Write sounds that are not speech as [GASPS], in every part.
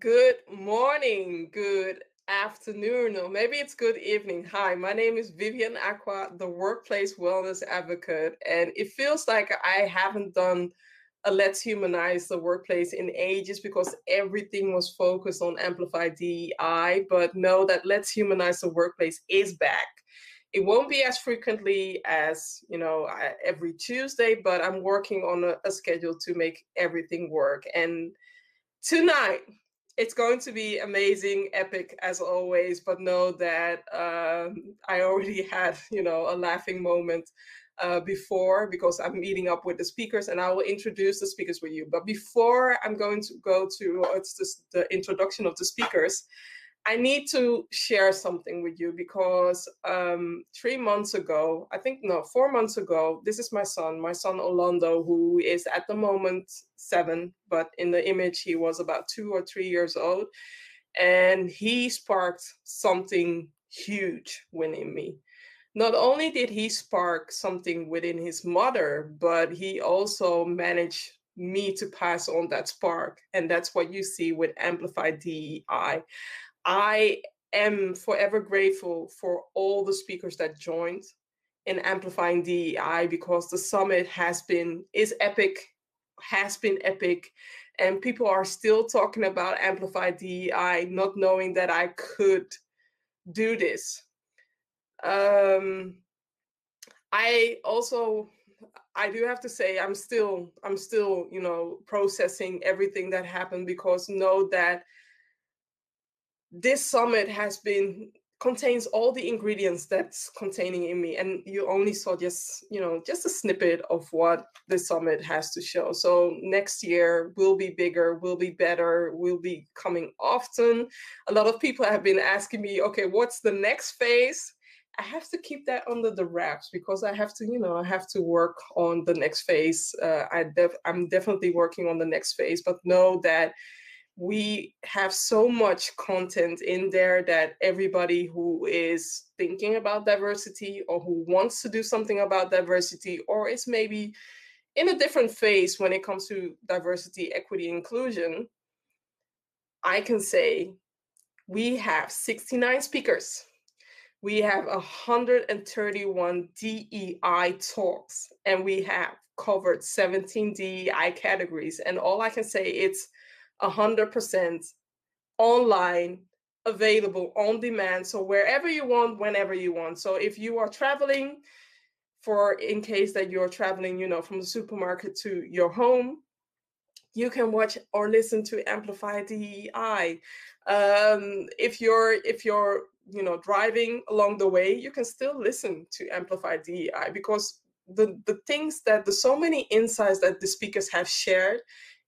Good morning, good afternoon, or maybe it's good evening. Hi, my name is Vivian Acquah, the workplace wellness advocate, and it feels like I haven't done a Let's Humanize the Workplace in ages because everything was focused on Amplify DEI. But know that Let's Humanize the Workplace is back. It won't be as frequently as you know every Tuesday, but I'm working on a, a schedule to make everything work. And tonight it's going to be amazing, epic as always. But know that um, I already [LAUGHS] had, you know, a laughing moment uh, before because I'm meeting up with the speakers, and I will introduce the speakers with you. But before I'm going to go to it's the introduction of the speakers. I need to share something with you because um, three months ago, I think no, four months ago, this is my son, my son Orlando, who is at the moment seven, but in the image he was about two or three years old, and he sparked something huge within me. Not only did he spark something within his mother, but he also managed me to pass on that spark. And that's what you see with Amplified DEI. I am forever grateful for all the speakers that joined in amplifying DEI because the summit has been is epic, has been epic, and people are still talking about amplified DEI, not knowing that I could do this. Um, I also I do have to say I'm still I'm still you know processing everything that happened because know that this summit has been contains all the ingredients that's containing in me and you only saw just you know just a snippet of what the summit has to show. So next year will be bigger will be better will be coming often. A lot of people have been asking me okay what's the next phase? I have to keep that under the wraps because i have to you know i have to work on the next phase. Uh, I def- i'm definitely working on the next phase but know that we have so much content in there that everybody who is thinking about diversity or who wants to do something about diversity or is maybe in a different phase when it comes to diversity, equity, inclusion, I can say we have 69 speakers. We have 131 DEI talks, and we have covered 17 DEI categories. And all I can say it's 100% online, available on demand. So wherever you want, whenever you want. So if you are traveling, for in case that you're traveling, you know, from the supermarket to your home, you can watch or listen to Amplify DEI. Um, if you're if you're you know driving along the way, you can still listen to Amplify DEI because the the things that the so many insights that the speakers have shared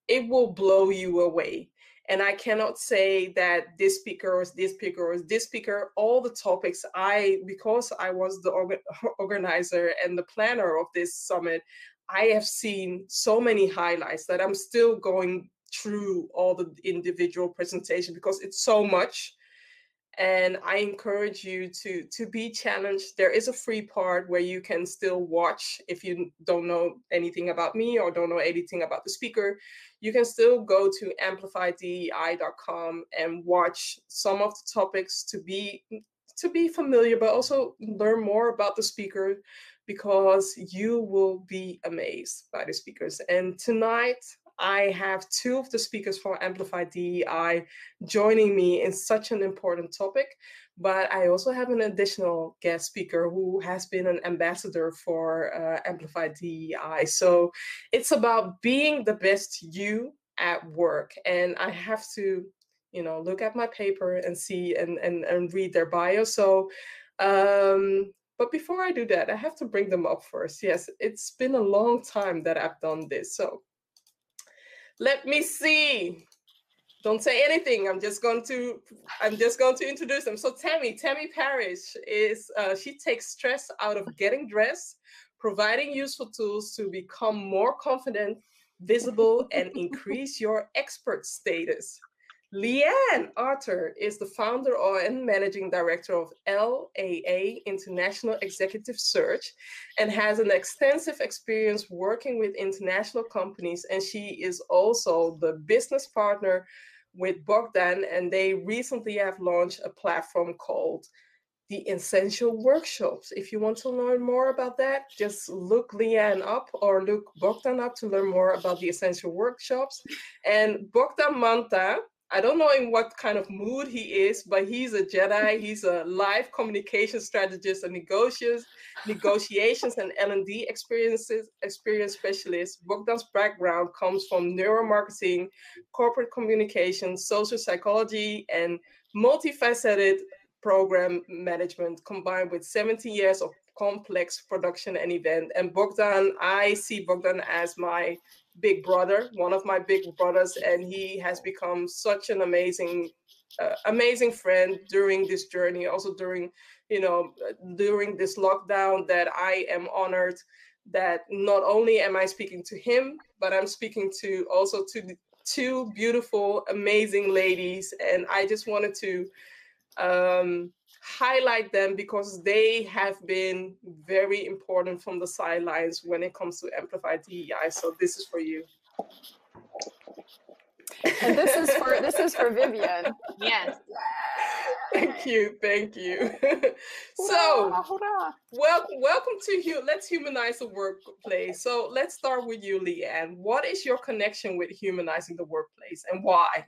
it will blow you away. And I cannot say that this speaker or this speaker or this speaker, all the topics I, because I was the orga- [LAUGHS] organizer and the planner of this summit, I have seen so many highlights that I'm still going through all the individual presentation because it's so much. And i encourage you to to be challenged. There is a free part where you can still watch if you don't know anything about me or don't know anything about the speaker you can still go to amplifydei.com and watch some of the topics to be to be familiar but also learn more about the speaker because you will be amazed by the speakers. And tonight I have two of the speakers for Amplify DEI joining me in such an important topic, but I also have an additional guest speaker who has been an ambassador for uh, Amplify DEI. So it's about being the best you at work. And I have to, you know, look at my paper and see and, and, and read their bio. So um, but before I do that, I have to bring them up first. Yes, it's been a long time that I've done this. So let me see. Don't say anything. I'm just going to I'm just going to introduce them. So Tammy, Tammy Parrish is uh, she takes stress out of getting dressed, providing useful tools to become more confident, visible, and increase your expert status. Leanne Arthur is the founder and managing director of LAA International Executive Search and has an extensive experience working with international companies. And she is also the business partner with Bogdan, and they recently have launched a platform called the Essential Workshops. If you want to learn more about that, just look Leanne up or look Bogdan up to learn more about the Essential Workshops. And Bogdan Manta, I don't know in what kind of mood he is, but he's a Jedi. He's a live communication strategist, a negotiations, negotiations and L&D experiences, experience specialist. Bogdan's background comes from neuromarketing, corporate communication, social psychology, and multifaceted program management combined with 70 years of complex production and event. And Bogdan, I see Bogdan as my big brother, one of my big brothers, and he has become such an amazing, uh, amazing friend during this journey. Also during, you know, during this lockdown, that I am honored that not only am I speaking to him, but I'm speaking to also to two beautiful, amazing ladies, and I just wanted to um, highlight them because they have been very important from the sidelines when it comes to Amplify DEI. So this is for you. And this is for this is for Vivian. Yes. Thank you, thank you. so, welcome, welcome to you. Let's humanize the workplace. So, let's start with you, Leanne. What is your connection with humanizing the workplace, and why?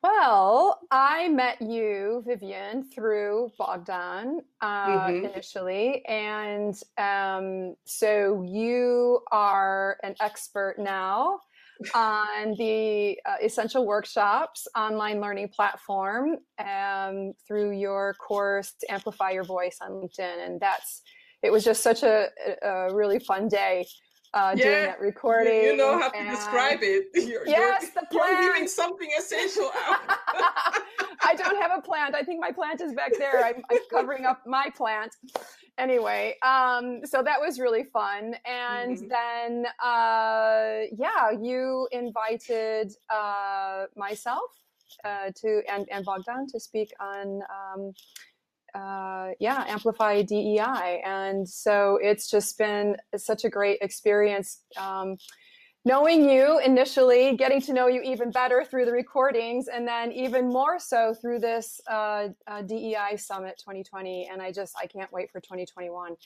Well, I met you, Vivian, through Bogdan uh, mm-hmm. initially. And um, so you are an expert now on the uh, Essential Workshops online learning platform um, through your course, Amplify Your Voice on LinkedIn. And that's, it was just such a, a really fun day uh, yeah, doing that recording. You know how to describe it. [LAUGHS] You're, yes, you're, the plant. You're leaving something essential [LAUGHS] out. I don't have a plant. I think my plant is back there. I'm, I'm covering up my plant. Anyway, um, so that was really fun. And mm-hmm. then, uh, yeah, you invited uh, myself uh, to and, and Bogdan to speak on um, uh, yeah, amplify DEI. And so it's just been such a great experience. Um, knowing you initially, getting to know you even better through the recordings, and then even more so through this uh, uh, DEI Summit 2020. And I just I can't wait for 2021,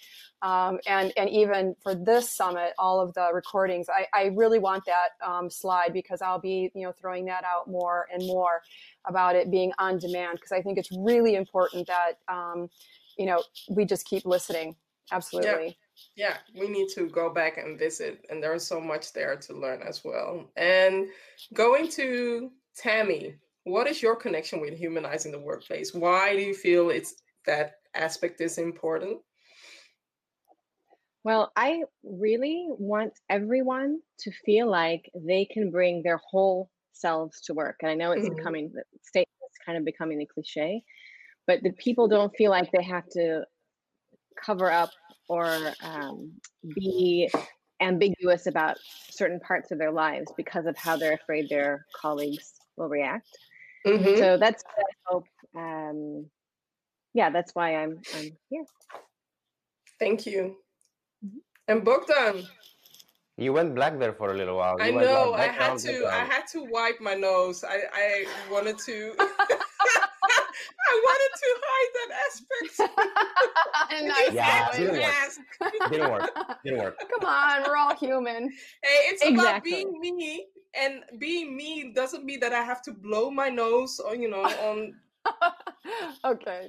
um, and and even for this summit, all of the recordings. I, I really want that um, slide because I'll be you know throwing that out more and more about it being on demand because I think it's really important that um, you know we just keep listening. Absolutely. Yeah. Yeah we need to go back and visit and there's so much there to learn as well. And going to tammy what is your connection with humanizing the workplace? Why do you feel it's that aspect is important? Well i really want everyone to feel like they can bring their whole selves to work and i know it's mm-hmm. becoming the statement is kind of becoming a cliche but the people don't feel like they have to cover up or um, be ambiguous about certain parts of their lives because of how they're afraid their colleagues will react. Mm-hmm. So that's what I hope. Um, yeah, that's why I'm I'm here. Thank you. Mm-hmm. And Bogdan. You went black there for a little while. You I know. I had to. I had to wipe my nose. I I wanted to. [LAUGHS] [LAUGHS] I wanted to hide that aspect. [LAUGHS] nice yeah, didn't work. didn't work. Didn't work. Come on, we're all human. Hey, it's exactly. about being me, and being me doesn't mean that I have to blow my nose or you know on. okay.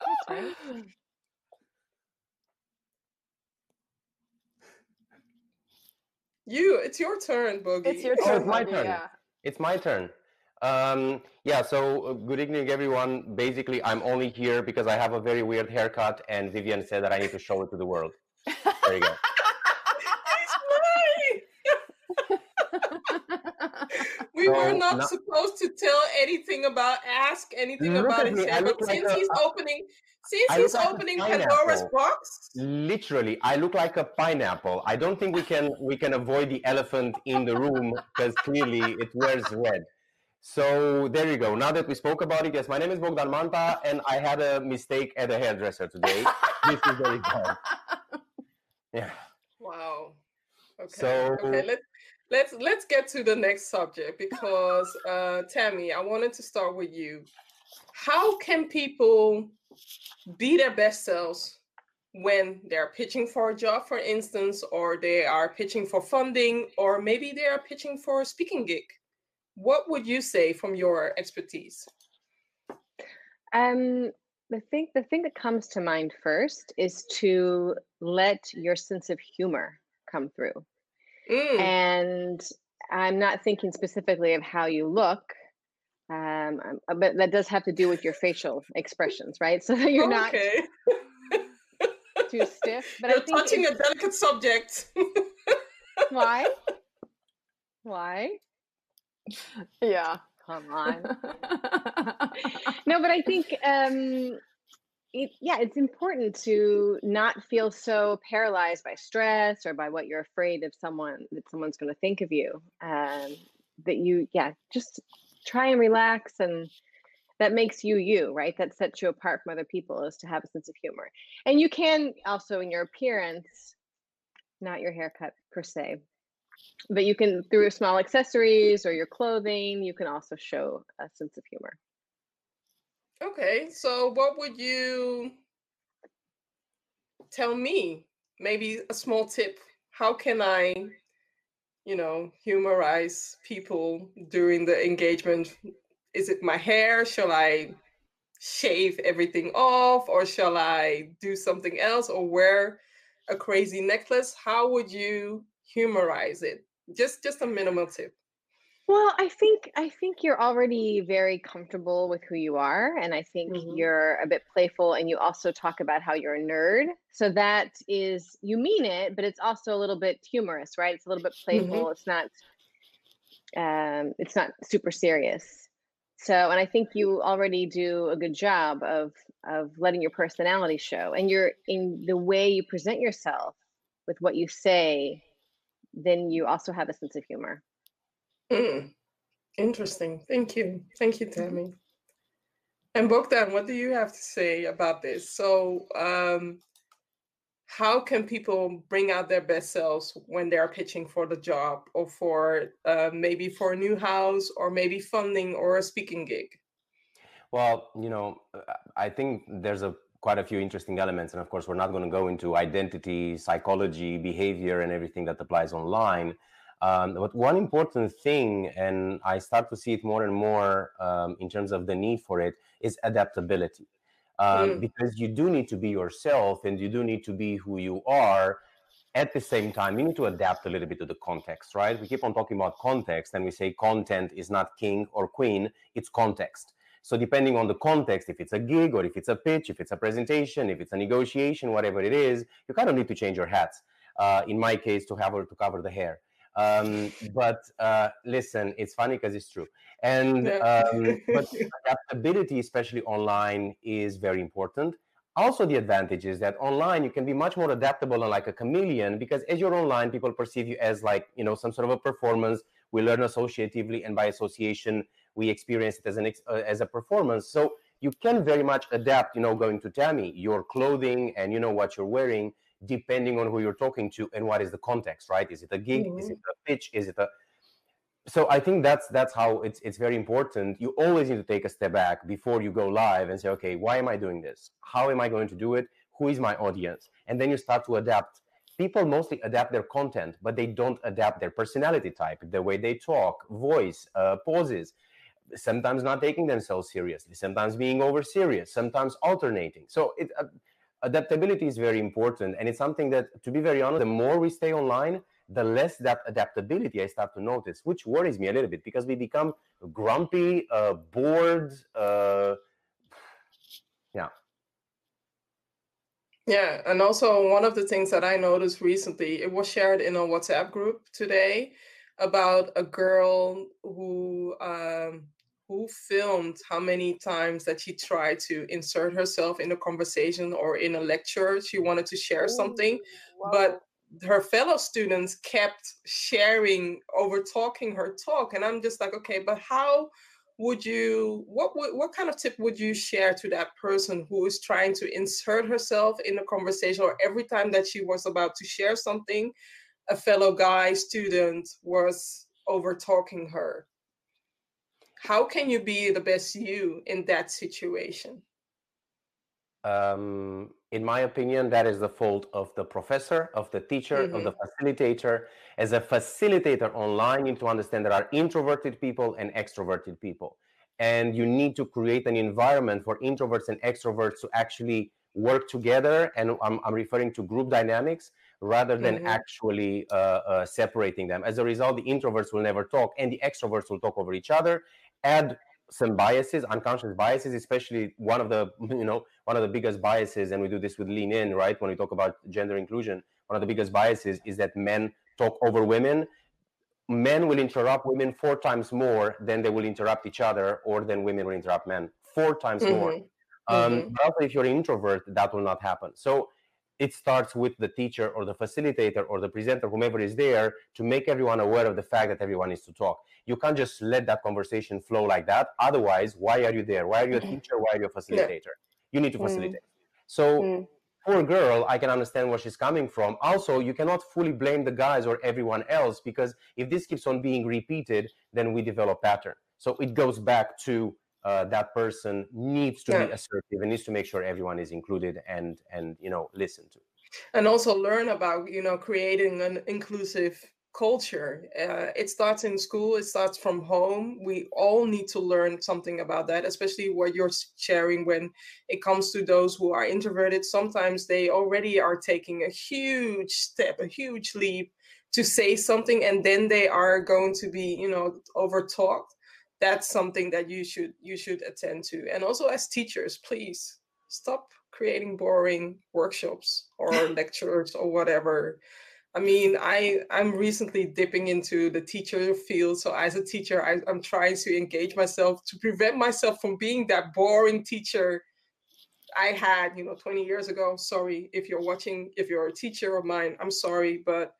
[SIGHS] You, it's your turn, Boogie. It's your turn. Oh, it's my turn. Yeah. It's my turn. Um, yeah, so uh, good evening, everyone. Basically, I'm only here because I have a very weird haircut, and Vivian said that I need to show it to the world. There you go. [LAUGHS] we so, were not, not, supposed to tell anything about, ask anything about it, but since like he's a, opening, since he's opening Pandora's box, literally, I look like a pineapple. I don't think we can we can avoid the elephant in the room because clearly it wears red. So there you go. Now that we spoke about it, yes, my name is Bogdan Manta, and I had a mistake at a hairdresser today. this is very bad. [LAUGHS] Yeah. Wow. Okay. So okay, let's let's let's get to the next subject because uh, Tammy, I wanted to start with you. How can people be their best selves when they're pitching for a job, for instance, or they are pitching for funding, or maybe they are pitching for a speaking gig? What would you say from your expertise? Um, the thing the thing that comes to mind first is to let your sense of humor come through. Mm. And I'm not thinking specifically of how you look, um, um uh, but that does have to do with your facial expressions, right? [LAUGHS] So that you're okay. not too [LAUGHS] stiff. But you're I think touching a delicate subject. why? [LAUGHS] Why? Yeah. Come on. no, but I think um, it, yeah, it's important to not feel so paralyzed by stress or by what you're afraid of someone that someone's going to think of you. Um, that you, yeah, just try and relax, and that makes you you, right? That sets you apart from other people is to have a sense of humor. And you can also, in your appearance, not your haircut per se, but you can through small accessories or your clothing, you can also show a sense of humor. Okay, so what would you tell me? Maybe a small tip. How can I, you know, humorize people during the engagement? Is it my hair? Shall I shave everything off or shall I do something else or wear a crazy necklace? How would you humorize it? Just just a minimal tip. Well, I think I think you're already very comfortable with who you are, and I think mm-hmm. you're a bit playful, and you also talk about how you're a nerd. So that is you mean it, but it's also a little bit humorous, right? It's a little bit playful. Mm-hmm. It's not um, it's not super serious. So, and I think you already do a good job of of letting your personality show, and you're in the way you present yourself with what you say. Then you also have a sense of humor. Mm. Interesting. Thank you. Thank you, mm-hmm. Tammy. And Bogdan, what do you have to say about this? So, um, how can people bring out their best selves when they are pitching for the job or for uh, maybe for a new house or maybe funding or a speaking gig? Well, you know, I think there's a quite a few interesting elements, and of course, we're not going to go into identity, psychology, behavior, and everything that applies online. Um, but one important thing, and I start to see it more and more um, in terms of the need for it, is adaptability. Um, mm. Because you do need to be yourself and you do need to be who you are. At the same time, you need to adapt a little bit to the context, right? We keep on talking about context and we say content is not king or queen, it's context. So, depending on the context, if it's a gig or if it's a pitch, if it's a presentation, if it's a negotiation, whatever it is, you kind of need to change your hats. Uh, in my case, to have to cover the hair. Um, but uh, listen, it's funny because it's true. And um, [LAUGHS] but adaptability, especially online, is very important. Also, the advantage is that online you can be much more adaptable and like a chameleon because as you're online, people perceive you as like you know some sort of a performance. We learn associatively, and by association, we experience it as an uh, as a performance. So you can very much adapt. You know, going to Tammy, your clothing and you know what you're wearing depending on who you're talking to and what is the context, right? Is it a gig? Mm-hmm. Is it a pitch? Is it a so I think that's that's how it's it's very important. You always need to take a step back before you go live and say, okay, why am I doing this? How am I going to do it? Who is my audience? And then you start to adapt. People mostly adapt their content, but they don't adapt their personality type, the way they talk, voice, uh, poses. Sometimes not taking themselves seriously, sometimes being over serious, sometimes alternating. So it, uh, adaptability is very important and it's something that to be very honest the more we stay online the less that adaptability i start to notice which worries me a little bit because we become grumpy uh, bored uh, yeah. Yeah and also one of the things that i noticed recently it was shared in a whatsapp group today about a girl who um, who filmed how many times that she tried to insert herself in a conversation or in a lecture. She wanted to share Ooh, something, wow. but her fellow students kept sharing over talking her talk. And I'm just like, okay, but how would you what would what kind of tip would you share to that person who is trying to insert herself in a conversation or every time that she was about to share something a fellow guy student was over talking her how can you be the best you in that situation um, in my opinion, that is the fault of the professor, of the teacher, mm-hmm. of the mm-hmm. facilitator. As a facilitator online, you need to understand there are introverted people and extroverted people. And you need to create an environment for introverts and extroverts to actually work together. And I'm, I'm referring to group dynamics rather than mm-hmm. actually uh, uh, separating them. As a result, the introverts will never talk and the extroverts will talk over each other. Add some biases, unconscious biases, especially one of the [LAUGHS] you know one of the biggest biases, and we do this with Lean In, right? When we talk about gender inclusion, one of the biggest biases is that men talk over women. Men will interrupt women four times more than they will interrupt each other, or than women will interrupt men four times mm-hmm. more. Um, mm-hmm. But also, if you're an introvert, that will not happen. So it starts with the teacher or the facilitator or the presenter, whomever is there, to make everyone aware of the fact that everyone needs to talk. You can't just let that conversation flow like that. Otherwise, why are you there? Why are you a mm-hmm. teacher? Why are you a facilitator? You need to mm. facilitate. So, mm. poor girl, I can understand where she's coming from. Also, you cannot fully blame the guys or everyone else because if this keeps on being repeated, then we develop pattern. So it goes back to uh, that person needs to yeah. be assertive and needs to make sure everyone is included and and you know listened to. And also learn about you know creating an inclusive culture. Uh, it starts in school it starts from home. We all need to learn something about that especially what you're sharing when it comes to those who are introverted. Sometimes they already are taking a huge step a huge leap to say something and then they are going to be you know over talked that's something that you should you should attend to. And also as teachers please stop creating boring workshops or [LAUGHS] lectures or whatever. I mean i i'm recently dipping into the teacher field. So as a teacher I, i'm trying to engage myself to prevent myself from being that boring teacher i had you know 20 years ago. Sorry if you're watching if you're a teacher of mine i'm sorry but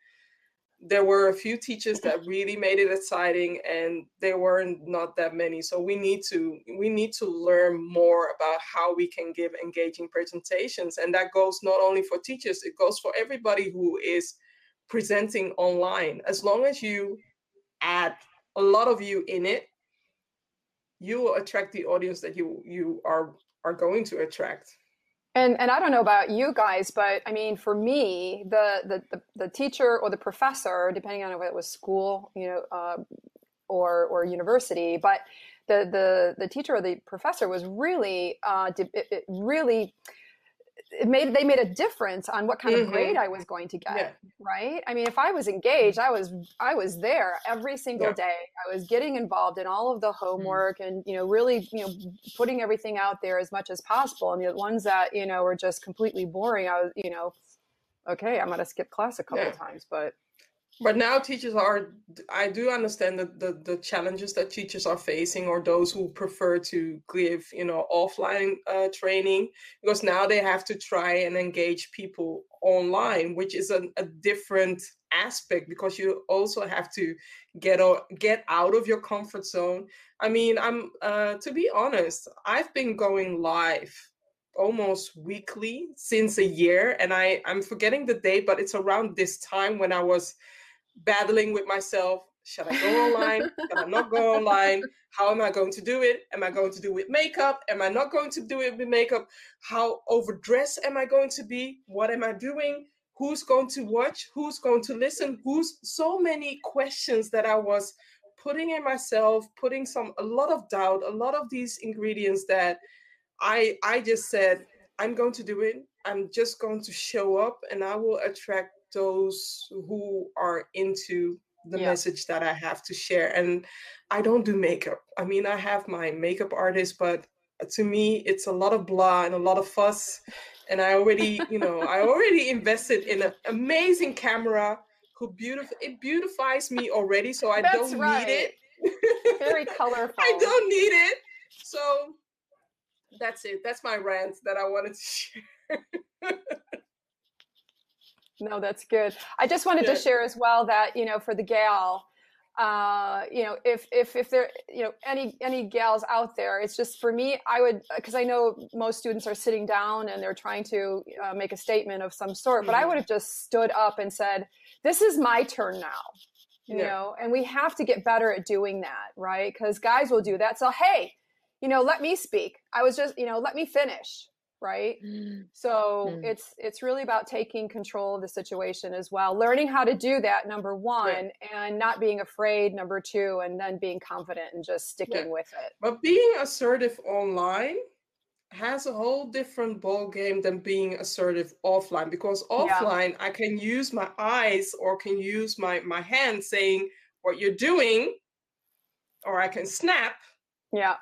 there were a few teachers that really made it exciting and there weren't not that many. So we need to we need to learn more about how we can give engaging presentations. And that goes not only for teachers it goes for everybody who is presenting online. As long as you add a lot of you in it you will attract the audience that you you are are going to attract and and I don't know about you guys, but I mean, for me, the the the, the teacher or the professor, depending on whether it was school, you know, uh, or or university, but the the the teacher or the professor was really uh, it, it really it made they made a difference on what kind mm-hmm. of grade I was going to get. Yeah. Right. I mean, if I was engaged, I was I was there every single yeah. day. I was getting involved in all of the mm-hmm. homework mm-hmm. and you know really you know putting everything out there as much as possible. And the ones that you know were just completely boring, I was you know okay, I'm gonna skip class a couple yeah. times, but but now teachers are i do understand the, the, the challenges that teachers are facing or those who prefer to give you know offline uh, training because now they have to try and engage people online which is a, different aspect because you also have to get o- get out of your comfort zone. I mean i'm uh, to be honest i've been going live almost weekly since a year and i i'm forgetting the date but it's around this time when i was battling with myself should I go online? should I not go online? How am I going to do it? Am I going to do it with makeup? Am I not going to do it with makeup? How overdressed am I going to be? What am I doing? Who's going to watch? Who's going to listen? Who's so many questions that I was putting in myself, putting some a lot of doubt, a lot of these ingredients that I I just said, I'm going to do it. I'm just going to show up and I will attract those who are into the yeah. message that I have to share. And I don't do makeup. I mean, I have my makeup artist, but to me, it's a lot of blah and a lot of fuss. And I already, you know, I already invested in an amazing camera who beautiful it beautifies me already, so I That's don't right. need it. Very [LAUGHS] colorful. I don't need it. So that's it. That's my rant that I wanted to [LAUGHS] share. No, that's good. I just wanted yeah. to share as well that, you know, for the gal, uh, you know, if if if there, you know, any any gals out there, it's just for me. I would because I know most students are sitting down and they're trying to uh, make a statement of some sort, but I mm-hmm. would have just stood up and said, "This is my turn now." You yeah. know, and we have to get better at doing that, right? Because guys will do that. So, hey, you know, let me speak. I was just, you know, let me finish right mm. so mm. it's it's really about taking control of the situation as well learning how to do that number one right. and not being afraid number two and then being confident and just sticking yeah. with it but being assertive online has a whole different ball game than being assertive offline because offline yeah. i can use my eyes or can use my my hand saying what you're doing or i can snap yeah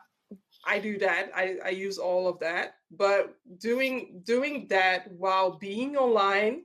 I do that. I, I use all of that. But doing doing that while being online,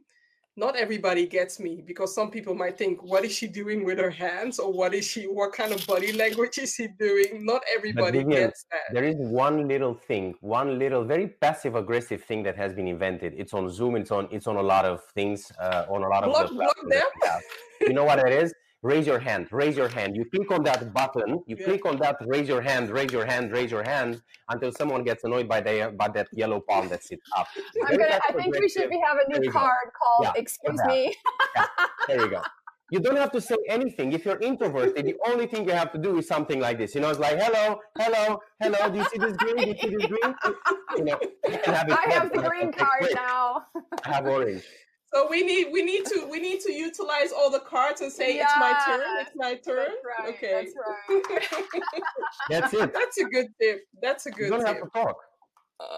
not everybody gets me because some people might think, what is she doing with her hands? Or what is she what kind of body language is she doing? Not everybody Vivian, gets that. There is one little thing, one little very passive aggressive thing that has been invented. It's on Zoom, it's on it's on a lot of things, uh, on a lot of block, the block them. You know what it is? Raise your hand, raise your hand. You click on that button, you yeah. click on that, raise your hand, raise your hand, raise your hand until someone gets annoyed by the by that yellow palm that sits up. I'm gonna, I think we should be having a new card called yeah, "Excuse me." yeah, there you go. You don't have to say anything. If you're introverted, the only thing you have to do is something like this. You know, it's like, hello, hello, hello. Do you see this green? Do you see this green? You know, you have I have the green card now. I have orange. So we need we need to we need to utilize all the cards and say yeah, it's my turn. It's my turn. Right, okay. That's right. that's it. [LAUGHS] That's a good tip. That's a good. You don't tip. have to talk.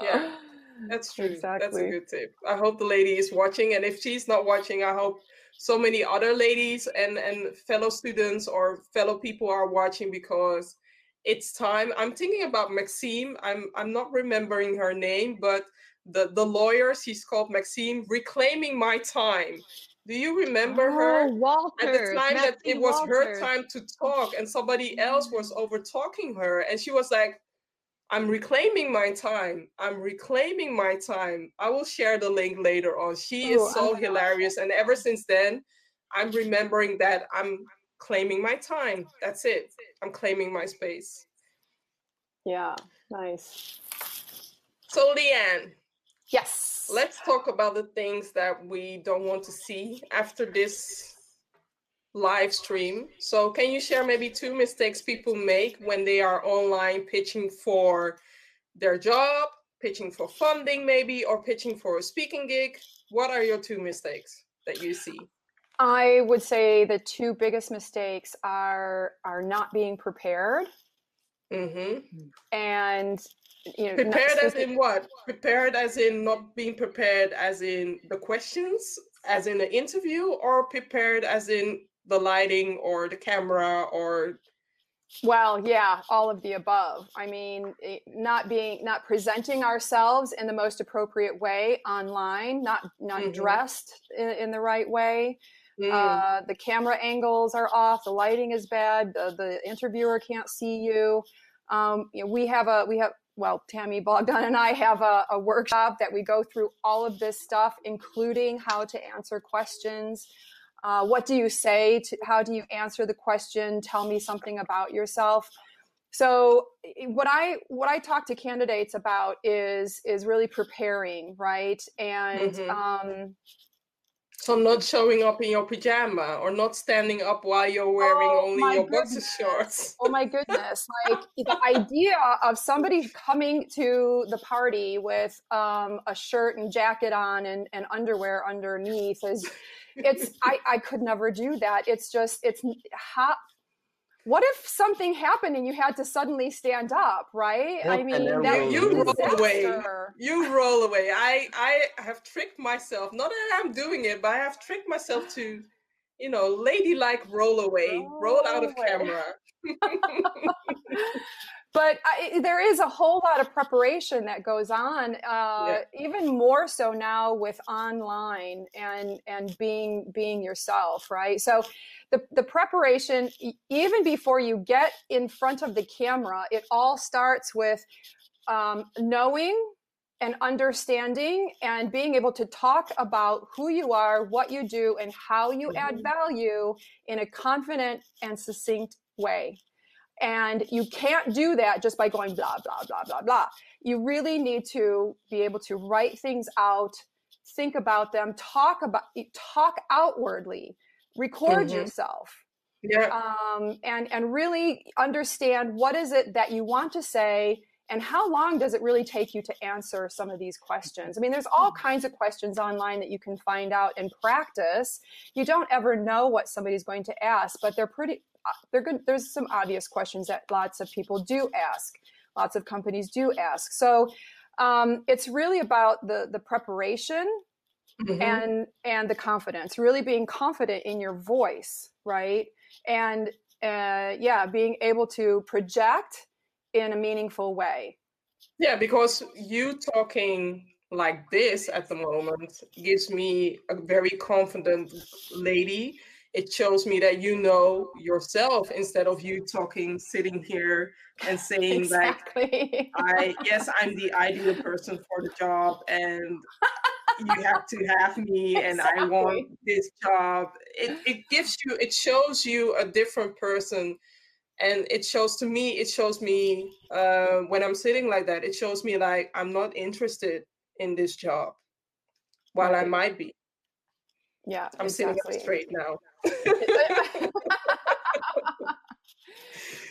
Yeah, [GASPS] that's true. Exactly. That's a good tip. I hope the lady is watching, and if she's not watching, I hope so many other ladies and and fellow students or fellow people are watching because it's time. I'm thinking about Maxine. I'm I'm not remembering her name, but the the lawyers he's called maxine reclaiming my time. Do you remember oh, her? Waters, at the time Maxine that it was Waters. her time to talk and somebody else was over talking her and she was like i'm reclaiming my time. I'm reclaiming my time. I will share the link later on. She is oh, so hilarious and ever since then i'm remembering that i'm claiming my time. That's it. I'm claiming my space. Yeah nice. So leanne Yes. Let's talk about the things that we don't want to see after this live stream. So, can you share maybe two mistakes people make when they are online pitching for their job, pitching for funding, maybe, or pitching for a speaking gig? What are your two mistakes that you see? I would say the two biggest mistakes are are not being prepared mm-hmm. and you know prepared as in what prepared as in not being prepared as in the questions as in the interview or prepared as in the lighting or the camera or well yeah all of the above i mean not being not presenting ourselves in the most appropriate way online not not mm-hmm. dressed in, in, the right way mm. uh, the camera angles are off the lighting is bad the, the interviewer can't see you um, you know, we have a we have well, Tammy Bogdan and I have a, a, workshop that we go through all of this stuff, including how to answer questions. Uh, what do you say? To, how do you answer the question? Tell me something about yourself. So what I what I talk to candidates about is is really preparing, right? And mm-hmm. um, so not showing up in your pajama or not standing up while you're wearing oh, only your boxer shorts. [LAUGHS] oh my goodness. Like the idea of somebody coming to the party with um, a shirt and jacket on and, and underwear underneath is it's I, I could never do that. It's just it's hot what if something happened and you had to suddenly stand up right? I mean that you roll away. you roll away. I i have tricked myself. Not that i'm doing it but i have tricked myself to you know ladylike roll away roll, roll out of away. camera [LAUGHS] [LAUGHS] but I, there is a whole lot of preparation that goes on uh, yeah. even more so now with online and and being being yourself right so the, the preparation even before you get in front of the camera it all starts with um, knowing and understanding and being able to talk about who you are, what you do, and how you mm-hmm. add value in a confident and succinct way. And you can't do that just by going blah, blah, blah, blah, blah. You really need to be able to write things out, think about them, talk about, talk outwardly, record mm-hmm. yourself. Yeah. Um, and, and really understand what is it that you want to say and how long does it really take you to answer some of these questions i mean there's all kinds of questions online that you can find out and practice you don't ever know what somebody's going to ask but they're pretty they're good there's some obvious questions that lots of people do ask lots of companies do ask so um, it's really about the the preparation mm-hmm. and and the confidence really being confident in your voice right and uh, yeah being able to project in a meaningful way. Yeah, because you talking like this at the moment gives me a very confident lady. It shows me that you know yourself instead of you talking, sitting here and saying exactly. like, "I [LAUGHS] yes, I'm the ideal person for the job, and you have to have me, and exactly. I want this job." It it gives you, it shows you a different person and it shows to me it shows me uh, when i'm sitting like that it shows me like i'm not interested in this job while right. i might be yeah i'm exactly. sitting up straight now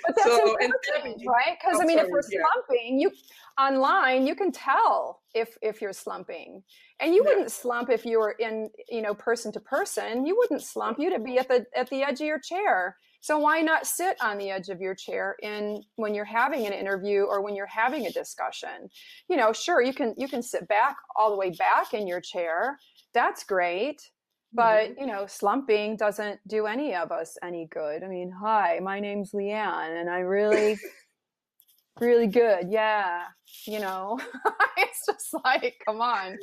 but that's so, important, right? Because I mean, sorry, if we're slumping, yeah. you online you can tell if if you're slumping, and you yeah. wouldn't slump if you were in you know person to person. You wouldn't slump. You'd be at the at the edge of your chair. So why not sit on the edge of your chair in when you're having an interview or when you're having a discussion? You know, sure you can you can sit back all the way back in your chair. That's great. But mm-hmm. you know, slumping doesn't do any of us any good. I mean, hi, my name's Leanne, and I really, [LAUGHS] really good. Yeah, you know, [LAUGHS] it's just like, come on.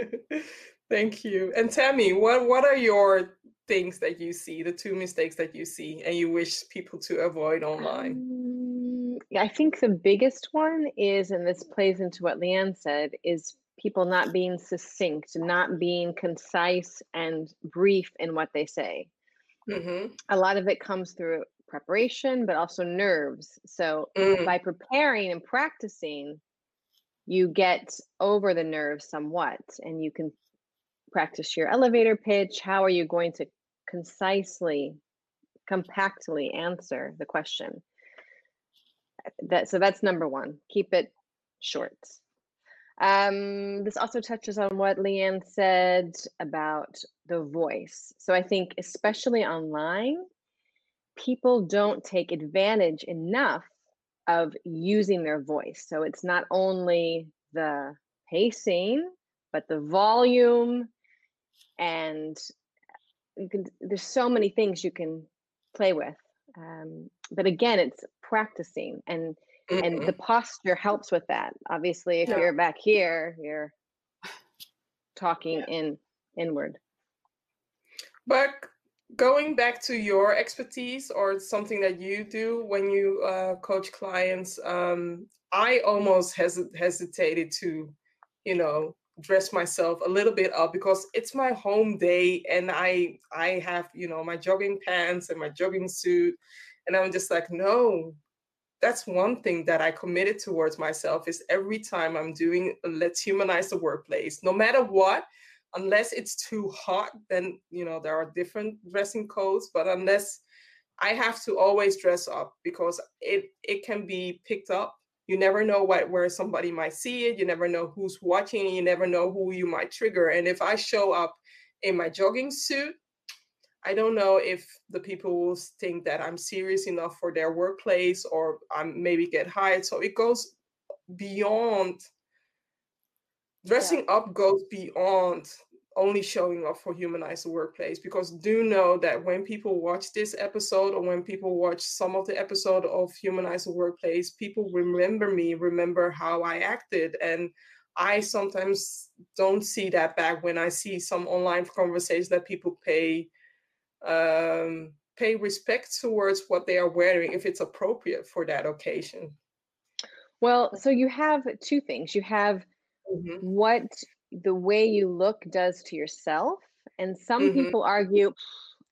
[LAUGHS] Thank you. And Tammy, what what are your things that you see, the two mistakes that you see, and you wish people to avoid online? Um, I think the biggest one is, and this plays into what Leanne said, is people not being succinct, not being concise and brief in what they say. Mm-hmm. A lot of it comes through preparation, but also nerves. So mm. by preparing and practicing, you get over the nerves somewhat and you can practice your elevator pitch. How are you going to concisely, compactly answer the question? That so that's number one. Keep it short. Um, this also touches on what Leanne said about the voice. So I think, especially online, people don't take advantage enough of using their voice. So it's not only the pacing, but the volume, and you can. There's so many things you can play with. Um, but again, it's practicing and. And the posture helps with that. Obviously, if yeah. you're back here, you're talking yeah. in inward. But going back to your expertise or something that you do when you uh, coach clients, um, I almost hes- hesitated to, you know, dress myself a little bit up because it's my home day and I I have you know my jogging pants and my jogging suit and I'm just like no that's one thing that I committed towards myself is every time I'm doing let's humanize the workplace, no matter what, unless it's too hot, then you know there are different dressing codes, but unless I have to always dress up because it it can be picked up. You never know what where somebody might see it. You never know who's watching. You never know who you might trigger. And if I show up in my jogging suit I don't know if the people will think that I'm serious enough for their workplace or I'm maybe get hired. So it goes beyond dressing yeah. up goes beyond only showing up for humanize the workplace because do know that when people watch this episode or when people watch some of the episode of humanize the workplace people remember me remember how i acted and i sometimes don't see that back when i see some online conversations that people pay um, pay respect towards what they are wearing if it's appropriate for that occasion? Well, so you have two things. You have mm-hmm. what the way you look does to yourself. And some mm-hmm. people argue,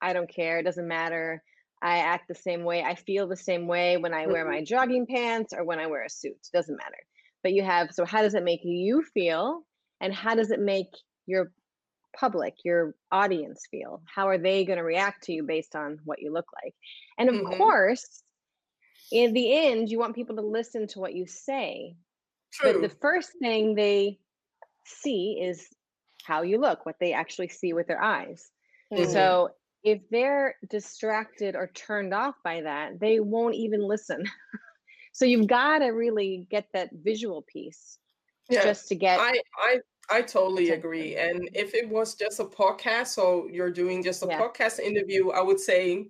I don't care, it doesn't matter. I act the same way. I feel the same way when I wear mm-hmm. my jogging pants or when I wear a suit. It doesn't matter. But you have so how does it make you feel? And how does it make your public, your audience feel? How are they going to react to you based on what you look like? And of mm-hmm. course, in the end, you want people to listen to what you say. True. But the first thing they see is how you look, what they actually see with their eyes. Mm-hmm. So if they're distracted or turned off by that, they won't even listen. [LAUGHS] so you've got to really get that visual piece yeah, just to get I I I totally agree. And if it was just a podcast, so you're doing just a yeah. podcast interview, I would say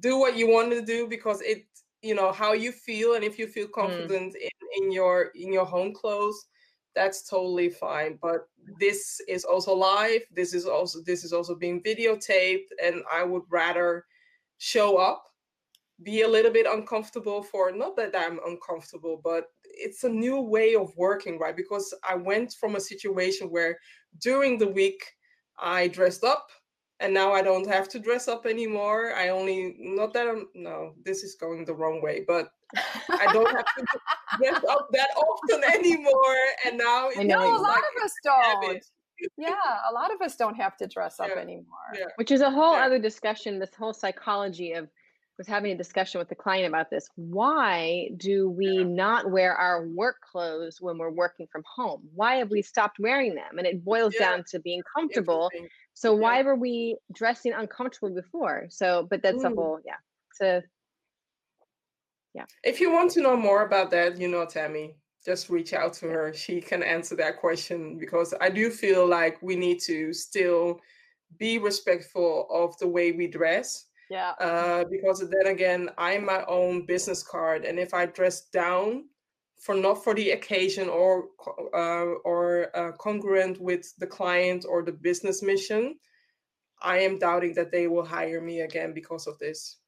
do what you want to do because it you know how you feel and if you feel mm. confident mm. in, in your in your home clothes that's totally fine but this is also live this is also this is also being videotaped and i would rather show up be a little bit uncomfortable for not that i'm uncomfortable but it's a new way of working right because i went from a situation where during the week i dressed up and now I don't have to dress up anymore. I only not that I'm no, this is going the wrong way, but I don't have to dress up that often [LAUGHS] anymore. And now I know a lot like of us don't. yeah, a lot of us don't have to dress up yeah. anymore. Yeah. Which is a whole yeah. other discussion. This whole psychology of was having a discussion with the client about this. Why do we not wear our work clothes when we're working from home? Why have we stopped wearing them? And it boils down to being comfortable so yeah. why were we dressing uncomfortable before? So, but that's mm. a whole, yeah. So, yeah. If you want to know more about that, you know, Tammy, just reach out to her. She can answer that question because I do feel like we need to still be respectful of the way we dress. Yeah. Uh, because then again, I'm my own business card, and if I dress down, for not for the occasion or uh, or uh, congruent with the client or the business mission, I am doubting that they will hire me again because of this.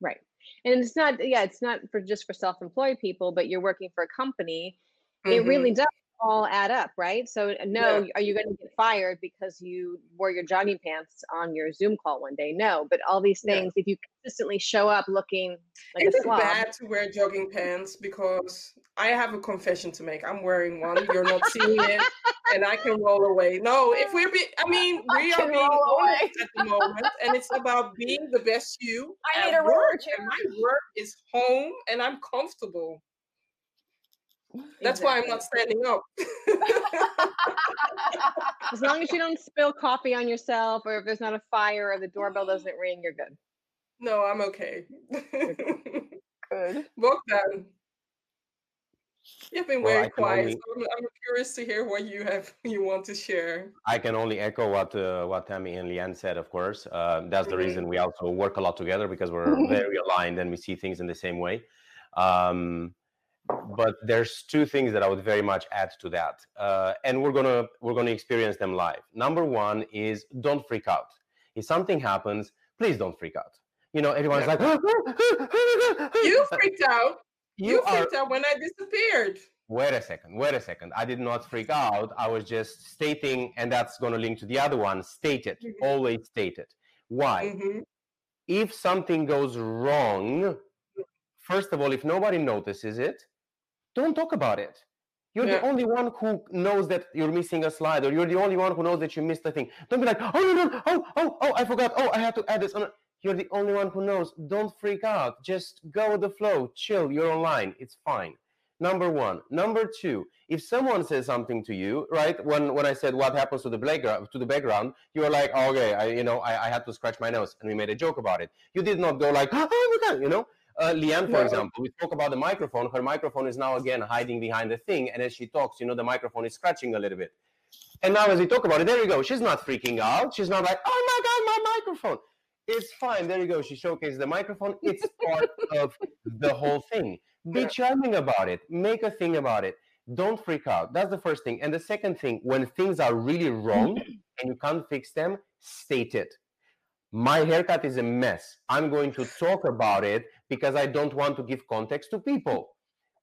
Right, and it's not yeah, it's not for just for self-employed people, but you're working for a company. Mm-hmm. It really does all add up, right? So uh, no, yeah. are you going to get fired because you wore your jogging pants on your Zoom call one day? No, but all these things, yeah. if you consistently show up looking like it's a slob, bad to wear jogging pants because I have a confession to make. I'm wearing one. You're not seeing it, and I can roll away. No, if we're, be, I mean, [LAUGHS] we are being honest at the moment, and it's about [LAUGHS] being the best you. I need a work, and my work is home, and I'm comfortable. That's exactly. why I'm not standing up. [LAUGHS] as long as you don't spill coffee on yourself, or if there's not a fire, or the doorbell doesn't ring, you're good. No, I'm okay. good. Bogdan, [LAUGHS] you've been very quiet. Only, so I'm, I'm, curious to hear what you have [LAUGHS] you want to share. I can only echo what uh, what Tammy and Leanne said. Of course, uh, that's the mm-hmm. reason we also work a lot together because we're very aligned and we see things in the same way. Um, but there's two things that I would very much add to that, uh, and we're gonna we're gonna experience them live. Number one is don't freak out. If something happens, please don't freak out. You know, everyone's yeah. like, you freaked out. You, you freaked are... out when I disappeared. Wait a second. Wait a second. I did not freak out. I was just stating, and that's going to link to the other one. State it. Mm-hmm. Always state it. Why? Mm-hmm. If something goes wrong, first of all, if nobody notices it, don't talk about it. You're yeah. the only one who knows that you're missing a slide, or you're the only one who knows that you missed a thing. Don't be like, oh no no oh oh oh I forgot. Oh I had to add this. on. You're the only one who knows. Don't freak out. Just go with the flow. Chill. You're online. It's fine. Number one. Number two. If someone says something to you, right? When when I said what happens to the background, to the background, you were like, oh, okay, I you know I, I had to scratch my nose, and we made a joke about it. You did not go like, oh my god, you know. Uh, Leanne, for no. example, we spoke about the microphone. Her microphone is now again hiding behind the thing, and as she talks, you know, the microphone is scratching a little bit. And now, as we talk about it, there you go. She's not freaking out. She's not like, oh my god, my microphone. It's fine. There you go. She showcased the microphone. It's part [LAUGHS] of the whole thing. Be charming about it. Make a thing about it. Don't freak out. That's the first thing. And the second thing, when things are really wrong [CLEARS THROAT] and you can't fix them, state it. My haircut is a mess. I'm going to talk about it because I don't want to give context to people.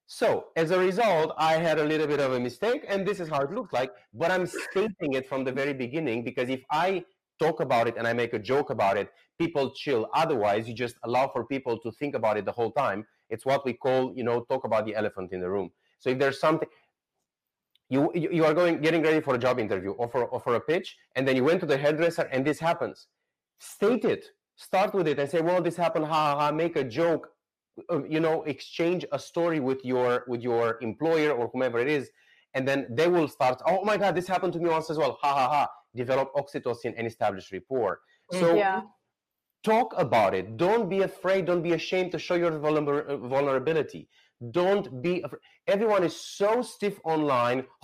So as a result, I had a little bit of a mistake, and this is how it looked like. But I'm stating it from the very beginning because if I talk about it and I make a joke about it, people chill. Otherwise, you just allow for people to think about it the whole time. It's what we call, you know, talk about the elephant in the room. So if there's something you you are going getting ready for a job interview or for, or for a pitch, and then you went to the hairdresser and this happens, state it. Start with it and say, well, this happened, ha ha ha, make a joke, uh, you know, exchange a story with your with your employer or whomever it is, and then they will start, oh my god, this happened to me once as well, ha ha ha develop oxytocin and establish rapport. Mm, So yeah. talk about it. Don't be afraid. Don't be ashamed to show your vulner- vulnerability. Don't be afraid. Everyone is so stiff online. [SIGHS]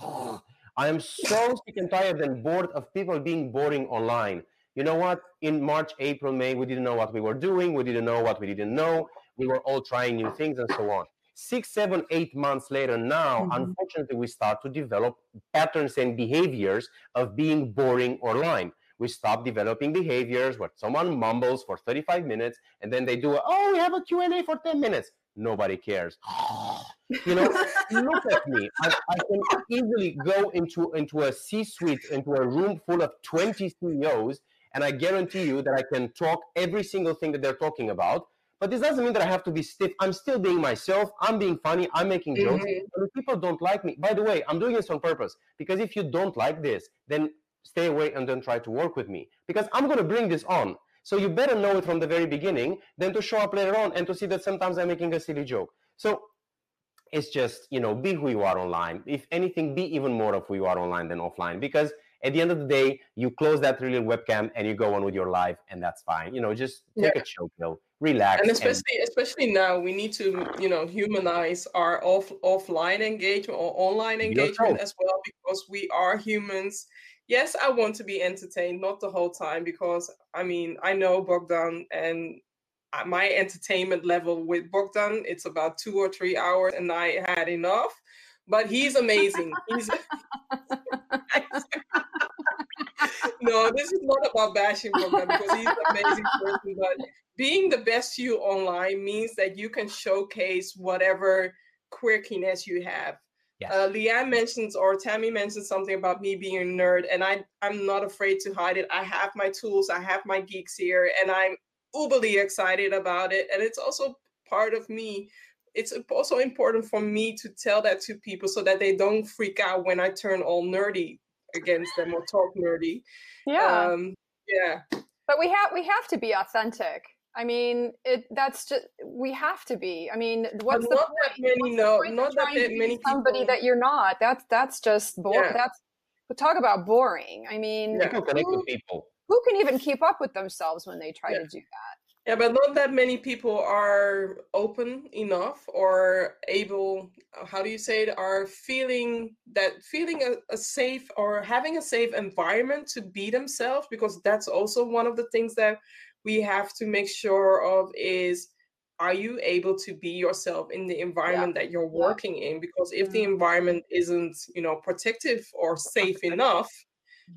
I am so sick and tired and bored of people being boring online. You know what? In March, April, May, we didn't know what we were doing. We didn't know what we didn't know. We were all trying new things and so on. Six, seven, eight months later, now, Mhm. unfortunately, we start to develop patterns and behaviors of being boring or online. We stop developing behaviors where someone mumbles for 35 minutes and then they do, a, oh, we have a Q&A for 10 minutes. Nobody cares. [LAUGHS] you know, look at me. I, I can easily go into, into a C-suite, into a room full of 20 CEOs, and I guarantee you that I can talk every single thing that they're talking about. But this doesn't mean that I have to be stiff. I'm still being myself. I'm being funny. I'm making jokes. Mhm. And if people don't like me, by the way, I'm doing this on purpose because if you don't like this, then stay away and don't try to work with me because I'm going to bring this on. So you better know it from the very beginning than to show up later on and to see that sometimes I'm making a silly joke. So it's just, you know, be who you are online. If anything, be even more of who you are online than offline because at the end of the day, you close that little webcam and you go on with your life and that's fine. You know, just take a chill pill, relax. and especially especially now we need to you know humanize our off offline engagement or online engagement as well because we are humans yes i want to be entertained not the whole time because i mean i know bogdan and my entertainment level with bogdan it's about two or three hours and i had enough but he's amazing he's [LAUGHS] [LAUGHS] no, this is not about bashing Bogdan because he's an amazing person. But being the best you online means that you can showcase whatever quirkiness you have. Yes. Uh, Leanne mentions or Tammy mentioned something about me being a nerd, and I I'm not afraid to hide it. I have my tools, I have my geeks here, and I'm uberly excited about it. And it's also part of me. It's also important for me to tell that to people so that they don't freak out when I turn all nerdy against them or talk nerdy. Yeah. Um, yeah. but we have we have to be authentic. I mean, it that's just we have to be. I mean, what's the not point? that many What's the point not that that be many somebody people- that you're not. That's that's just boring. Yeah. That's talk about boring. I mean, Yeah. Who, who can even keep up with themselves when they try Yeah. to do that? Yeah, but not that many people are open enough or able, uh, how do you say it, are feeling that feeling a, a safe or having a safe environment to be themselves, because that's also one of the things that we have to make sure of is are you able to be yourself in the environment that you're Yeah. working in? Because if the Mhm. environment isn't, you know, protective or safe enough,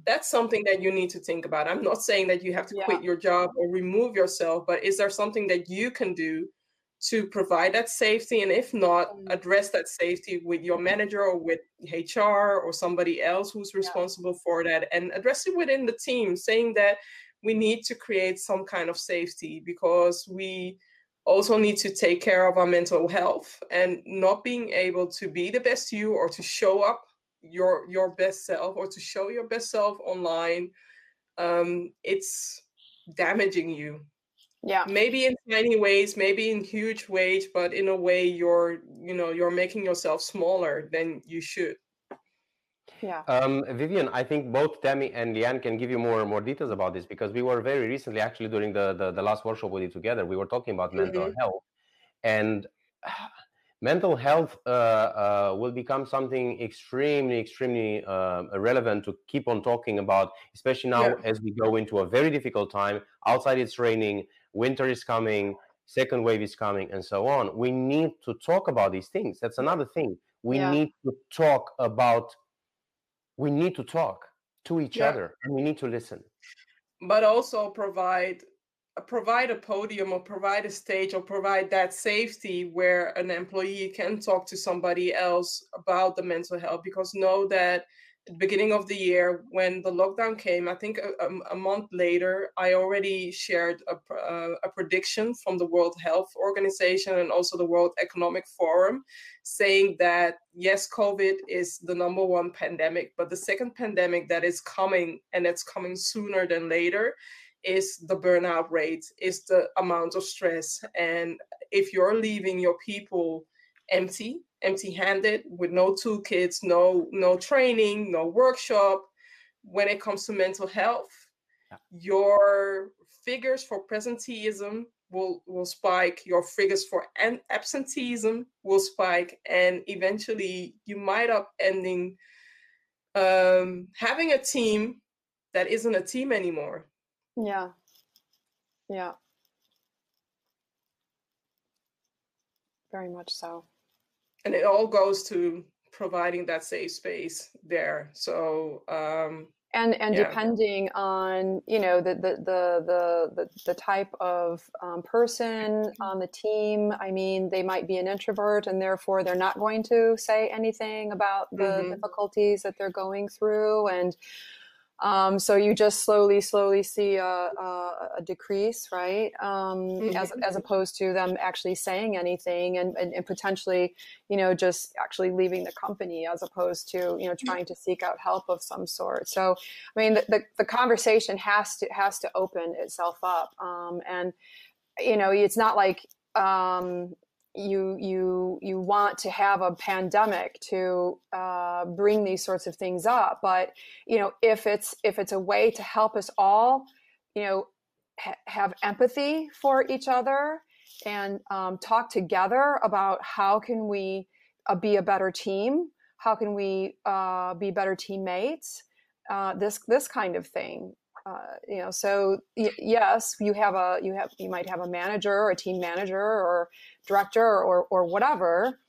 that's something that you need to think about. I'm not saying that you have to Yeah. quit your job or remove yourself, but is there something that you can do to provide that safety? And if not, Mm. address that safety with your manager or with HR or somebody else who's responsible for that and address it within the team, saying that we need to create some kind of safety because we also need to take care of our mental health and not being able to be the best you or to show up your your best self or to show your best self online um it's damaging you Yeah. maybe in tiny ways maybe in huge ways but in a way you're you know you're making yourself smaller than you should Yeah. Um, Vivian, I think both Tammy and Leanne can give you more more details about this because we were very recently, actually, during the the, the last workshop we did together, we were talking about mental health, and [SIGHS] mental health uh, uh, will become something extremely, extremely uh, relevant to keep on talking about, especially now Yeah. as we go into a very difficult time. Outside, it's raining, winter is coming, second wave is coming, and so on. We need to talk about these things. That's another thing. We Yeah. need to talk about we need to talk to each Yeah. other and we need to listen but also provide provide a podium or provide a stage or provide that safety where an employee can talk to somebody else about the mental health. Because know that at the beginning of the year when the lockdown came i think a, a month later i already shared a, a, prediction from the world health organization and also the world economic forum saying that yes covid is the number one pandemic but the second pandemic that is coming and it's coming sooner than later is the burnout rate is the amount of stress and if you're leaving your people empty empty-handed with no toolkits, no no training, no workshop. When it comes to mental health, yeah. your figures for presenteeism will will spike. Your figures for an absenteeism will spike, and eventually you might up ending um, having a team that isn't a team anymore. Yeah, yeah, very much so. And it all goes to providing that safe space there. So um and and yeah. depending on you know the the the the, the type of um, person on the team i mean they might be an introvert and therefore they're not going to say anything about the mm-hmm. difficulties that they're going through. And um, so you just slowly, slowly see a, a, a decrease, right? Um, mm-hmm. As as opposed to them actually saying anything and, and, and, potentially, you know, just actually leaving the company as opposed to you know trying to seek out help of some sort. So, I mean, the the, the conversation has to has to open itself up, um, and you know, it's not like um, you you you want to have a pandemic to uh, bring these sorts of things up. But you know if it's if it's a way to help us all you know ha- have empathy for each other and um, talk together about how can we uh, be a better team how can we uh, be better teammates uh, this this kind of thing uh, you know. So y- yes you have a you have you might have a manager or a team manager or director or or whatever.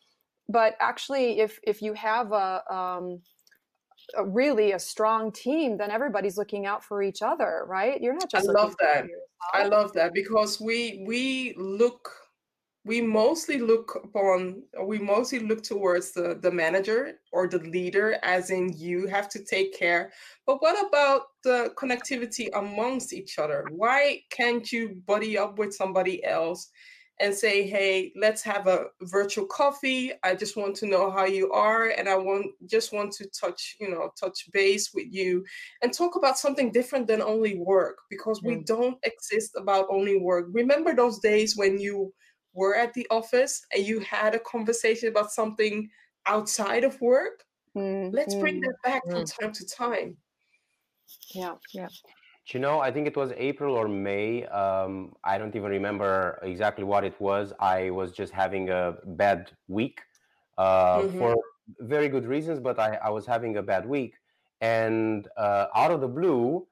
But actually if if you have a, um, a really a strong team then everybody's looking out for each other right? You're not just i love that. i love that because we we look we mostly look upon we mostly look towards the the manager or the leader as in you have to take care. But what about the connectivity amongst each other? Why can't you buddy up with somebody else and say hey let's have a virtual coffee i just want to know how you are and i want just want to touch you know touch base with you and talk about something different than only work because mm. we don't exist about only work remember those days when you were at the office and you had a conversation about something outside of work, mm, let's bring mm, that back mm. from time to time. Yeah, yeah. You know, I think it was April or May. Um, I don't even remember exactly what it was. I was just having a bad week uh, mm-hmm. for very good reasons, but I, I, was having a bad week. And uh, out of the blue,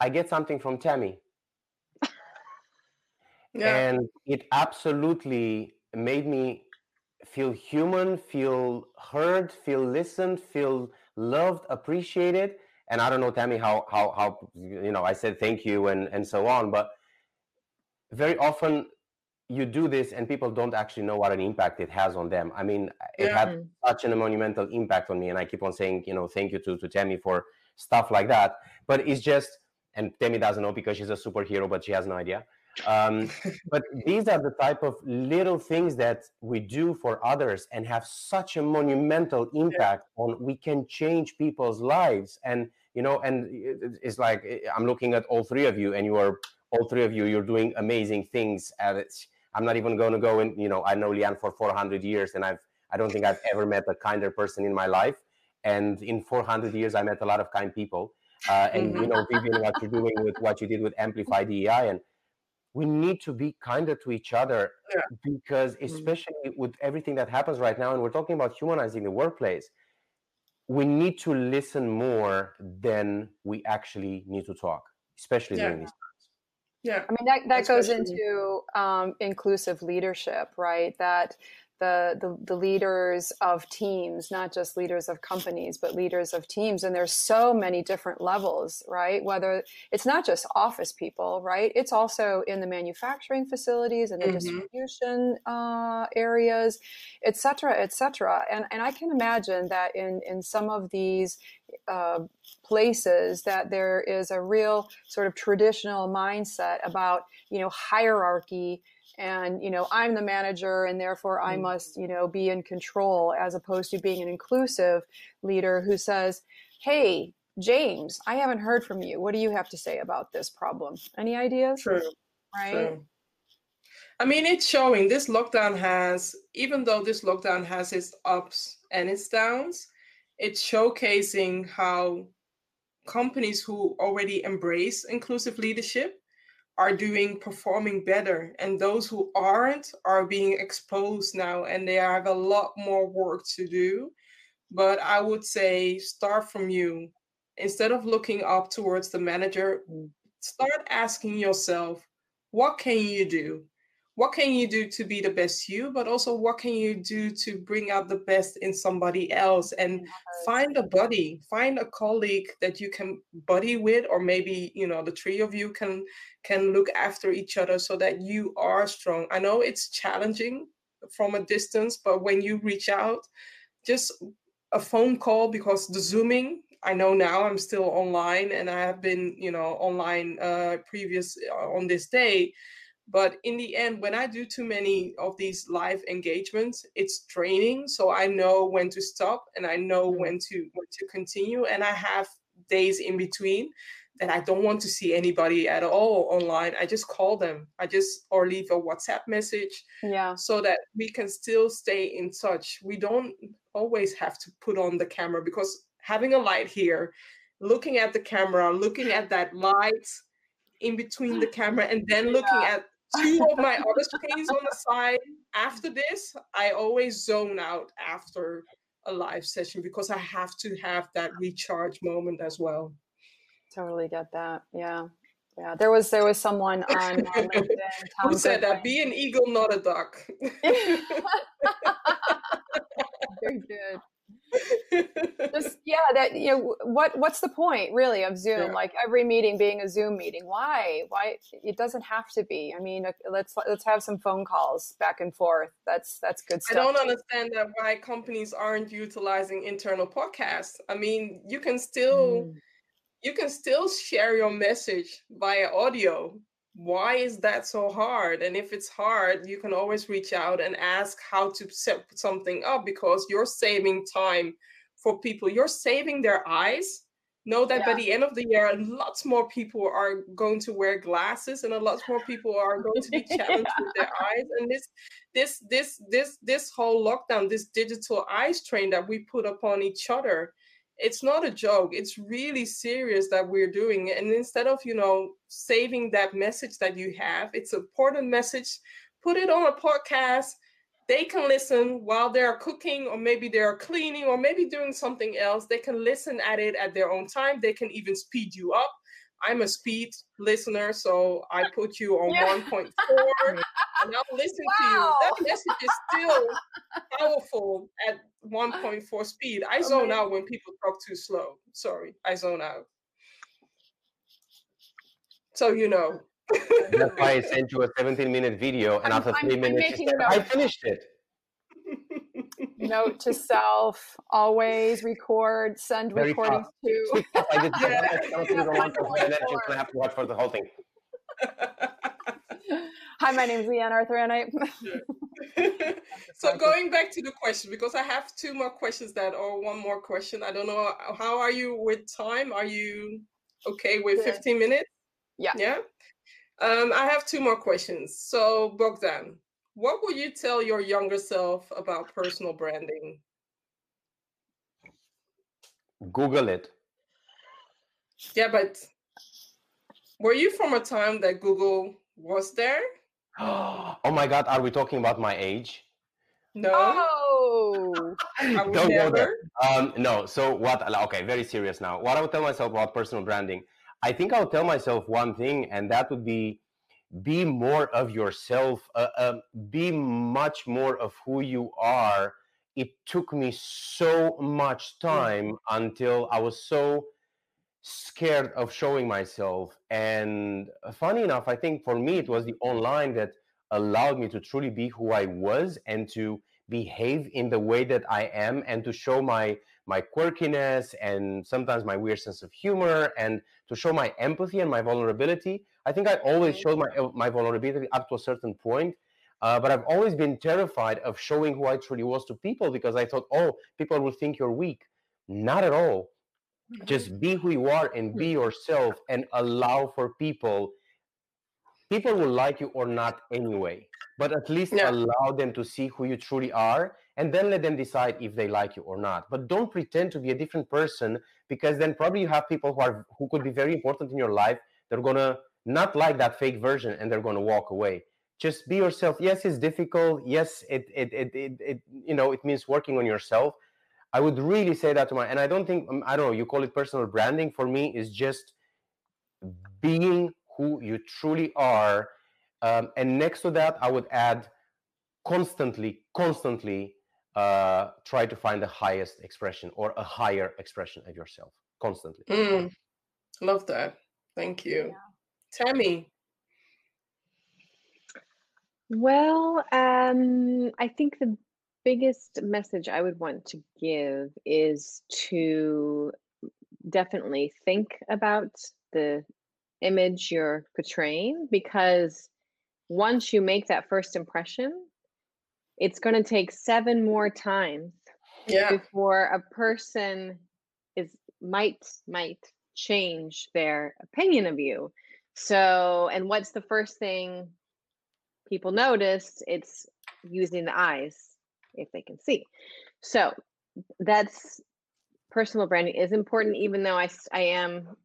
I get something from Tammy [LAUGHS] yeah. and it absolutely made me feel human feel heard feel listened feel loved appreciated and i don't know tammy how how how you know i said thank you and and so on but very often you do this and people don't actually know what an impact it has on them i mean it yeah. had such a monumental impact on me and i keep on saying you know thank you to, to tammy for stuff like that but it's just and tammy doesn't know because she's a superhero but she has no idea um, [LAUGHS] but these are the type of little things that we do for others and have such a monumental impact yeah. on we can change people's lives. And you know and it's like eh, i'm looking at all three of you and you are all three of you you're doing amazing things at it. I'm not even going to go in you know i know leanne for 400 years and i've i don't think i've ever met a kinder person in my life. And in 400 years i met a lot of kind people. Uh, and you know vivian what you're doing with what you did with amplify dei and we need to be kinder to each other yeah. because mm-hmm. especially mm-hmm. with everything that happens right now and we're talking about humanizing the workplace we need to listen more than we actually need to talk especially yeah. during these times Yeah. I mean, that, that goes into um, inclusive leadership, right? That the, the, the leaders of teams, not just leaders of companies, but leaders of teams. And there's so many different levels, right? Whether it's not just office people, right? It's also in the manufacturing facilities and the mm-hmm. distribution uh, areas, et cetera, et cetera. And, and I can imagine that in, in some of these uh, places that there is a real sort of traditional mindset about, you know, hierarchy and you know i'm the manager and therefore i mm. must you know be in control as opposed to being an inclusive leader who says hey james i haven't heard from you. What do you have to say about this problem? Any ideas? True. Right? True. i mean it's showing this lockdown has even though this lockdown has its ups and its downs it's showcasing how companies who already embrace inclusive leadership are doing performing better. And those who aren't are being exposed now and they have a lot more work to do. But i would say start from you. Instead of looking up towards the manager mm. start asking yourself what can you do what can you do to be the best you but also what can you do to bring out the best in somebody else? And find a buddy find a colleague that you can buddy with or maybe you know the three of you can can look after each other so that you are strong. I know it's challenging from a distance but when you reach out just a phone call because the zooming I know now I'm still online and I have been, you know, online uh, previous uh, on this day but in the end when i do too many of these live engagements it's training so i know when to stop and i know mm. when to when to continue. And i have days in between that i don't want to see anybody at all online. I just call them. I just or leave a whatsapp message yeah. so that we can still stay in touch. We don't always have to put on the camera because having a light here looking at the camera looking at that light in between the camera and then looking yeah. at two of my other screens on the side. After this, I always zone out after a live session because I have to have that recharge moment as well. Totally get that. Yeah. Yeah, there was there was someone on, on [LAUGHS] LinkedIn. Who said that? Be an eagle, not a duck. [LAUGHS] [LAUGHS] Very good [LAUGHS] just yeah that you know what what's the point really of zoom? Yeah. like every meeting being a zoom meeting why why it doesn't have to be. I mean let's let's have some phone calls back and forth. That's that's good stuff i don't understand that why companies aren't utilizing internal podcasts. I mean you can still mm. you can still share your message via audio why is that so hard? And if it's hard, you can always reach out and ask how to set something up because you're saving time for people. You're saving their eyes. Know that yeah. by the end of the year, lots more people are going to wear glasses, and a lot more people are going to be [LAUGHS] challenged with their eyes. And this, this, this, this, this whole lockdown, this digital eye strain that we put upon each other, it's not a joke it's really serious that we're doing it and instead of you know saving that message that you have it's an important message put it on a podcast they can listen while they're cooking or maybe they're cleaning or maybe doing something else they can listen at it at their own time they can even speed you up I'm a speed listener, so I put you on yeah. 1.4 [LAUGHS] and I'll listen wow. to you. That message is still powerful at 1.4 speed. I zone out when people talk too slow. Sorry, I zone out. So you know. That's why I sent you a 17 minute video, and I'm, after 3 I'm, minutes, I'm said, I finished it. Note to self: always record, send Very recordings to. I did [LAUGHS] yeah. I have to watch for the whole thing. [LAUGHS] Hi, my name is Leanne Arthur, and I. [LAUGHS] so going back to the question, because I have two more questions that, or one more question. I don't know how are you with time. Are you okay with Good. 15 minutes? Yeah. Yeah. Um, I have two more questions. So Bogdan, what would you tell your younger self about personal branding? Google it. Yeah, but were you from a time that Google was there? [GASPS] oh my God, are we talking about my age? No. Oh. [LAUGHS] Don't go there. Um, no. So what? Okay, very serious now. What I would tell myself about personal branding, I think I would tell myself one thing, and that would be be more of yourself uh, uh, be much more of who you are. It took me so much time until i was so scared of showing myself. And uh, funny enough i think for me it was the online that allowed me to truly be who i was and to behave in the way that i am and to show my my quirkiness and sometimes my weird sense of humor and to show my empathy and my vulnerability. I think I always showed my uh, my vulnerability up to a certain point, uh, but I've always been terrified of showing who I truly was to people because I thought, oh, people will think you're weak. Not at all. Mm-hmm. Just be who you are and be yourself and allow for people. People will like you or not anyway, but at least yeah. allow them to see who you truly are and then let them decide if they like you or not but don't pretend to be a different person because then probably you have people who are who could be very important in your life they're gonna not like that fake version and they're gonna walk away just be yourself yes it's difficult yes it it it, it, it you know it means working on yourself i would really say that to my and i don't think um, i don't know you call it personal branding for me is just being who you truly are um, and next to that i would add constantly constantly uh, try to find the highest expression or a higher expression of yourself constantly. Mm, love that. Thank you. Yeah. Tammy. Well, um, I think the biggest message I would want to give is to definitely think about the image you're portraying because once you make that first impression, it's going to take seven more times yeah. before a person is might might change their opinion of you so and what's the first thing people notice it's using the eyes if they can see so that's personal branding is important even though i, I am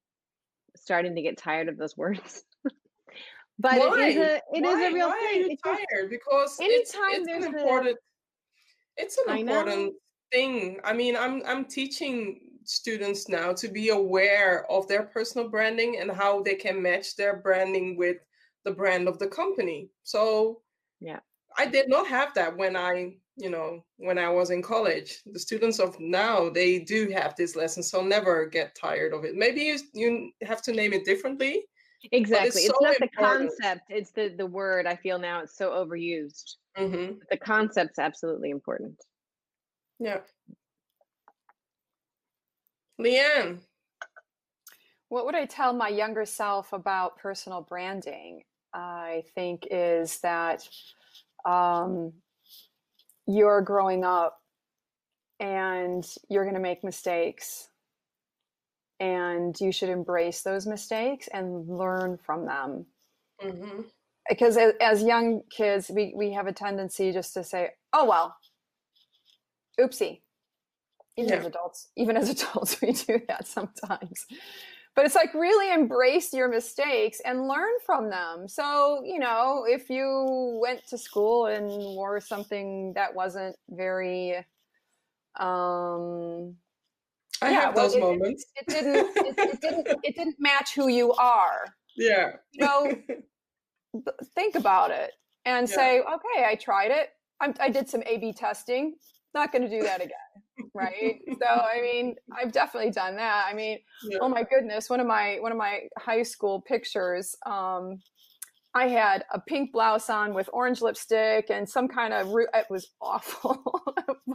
starting to get tired of those words [LAUGHS] but why? it is a it why? is a real why thing. Are you tired? Because anytime it's, it's an important a, it's an important thing. I mean, I'm I'm teaching students now to be aware of their personal branding and how they can match their branding with the brand of the company. So yeah. I did not have that when I, you know, when I was in college. The students of now, they do have this lesson, so never get tired of it. Maybe you you have to name it differently, Exactly. It's, it's so not the concept, it's the the word. I feel now it's so overused. Mm-hmm. The concept's absolutely important. Yeah. Leanne. What would I tell my younger self about personal branding? I think is that um, you're growing up and you're going to make mistakes and you should embrace those mistakes and learn from them mm-hmm. because as, as, young kids we, we have a tendency just to say oh well oopsie even yeah. as adults even as [LAUGHS] adults we do that sometimes but it's like really embrace your mistakes and learn from them so you know if you went to school and wore something that wasn't very um I yeah, have well, those it, moments. It, it didn't. It, it, didn't. [LAUGHS] It didn't match who you are. Yeah. You know, [LAUGHS] think about it and yeah. say, okay, I tried it. I'm, I did some A/B testing. Not going to do that again, right? so, I mean, I've definitely done that. I mean, [LAUGHS] yeah. oh my goodness, one of my one of my high school pictures. Um, I had a pink blouse on with orange lipstick and some kind of it was [LAUGHS] awful.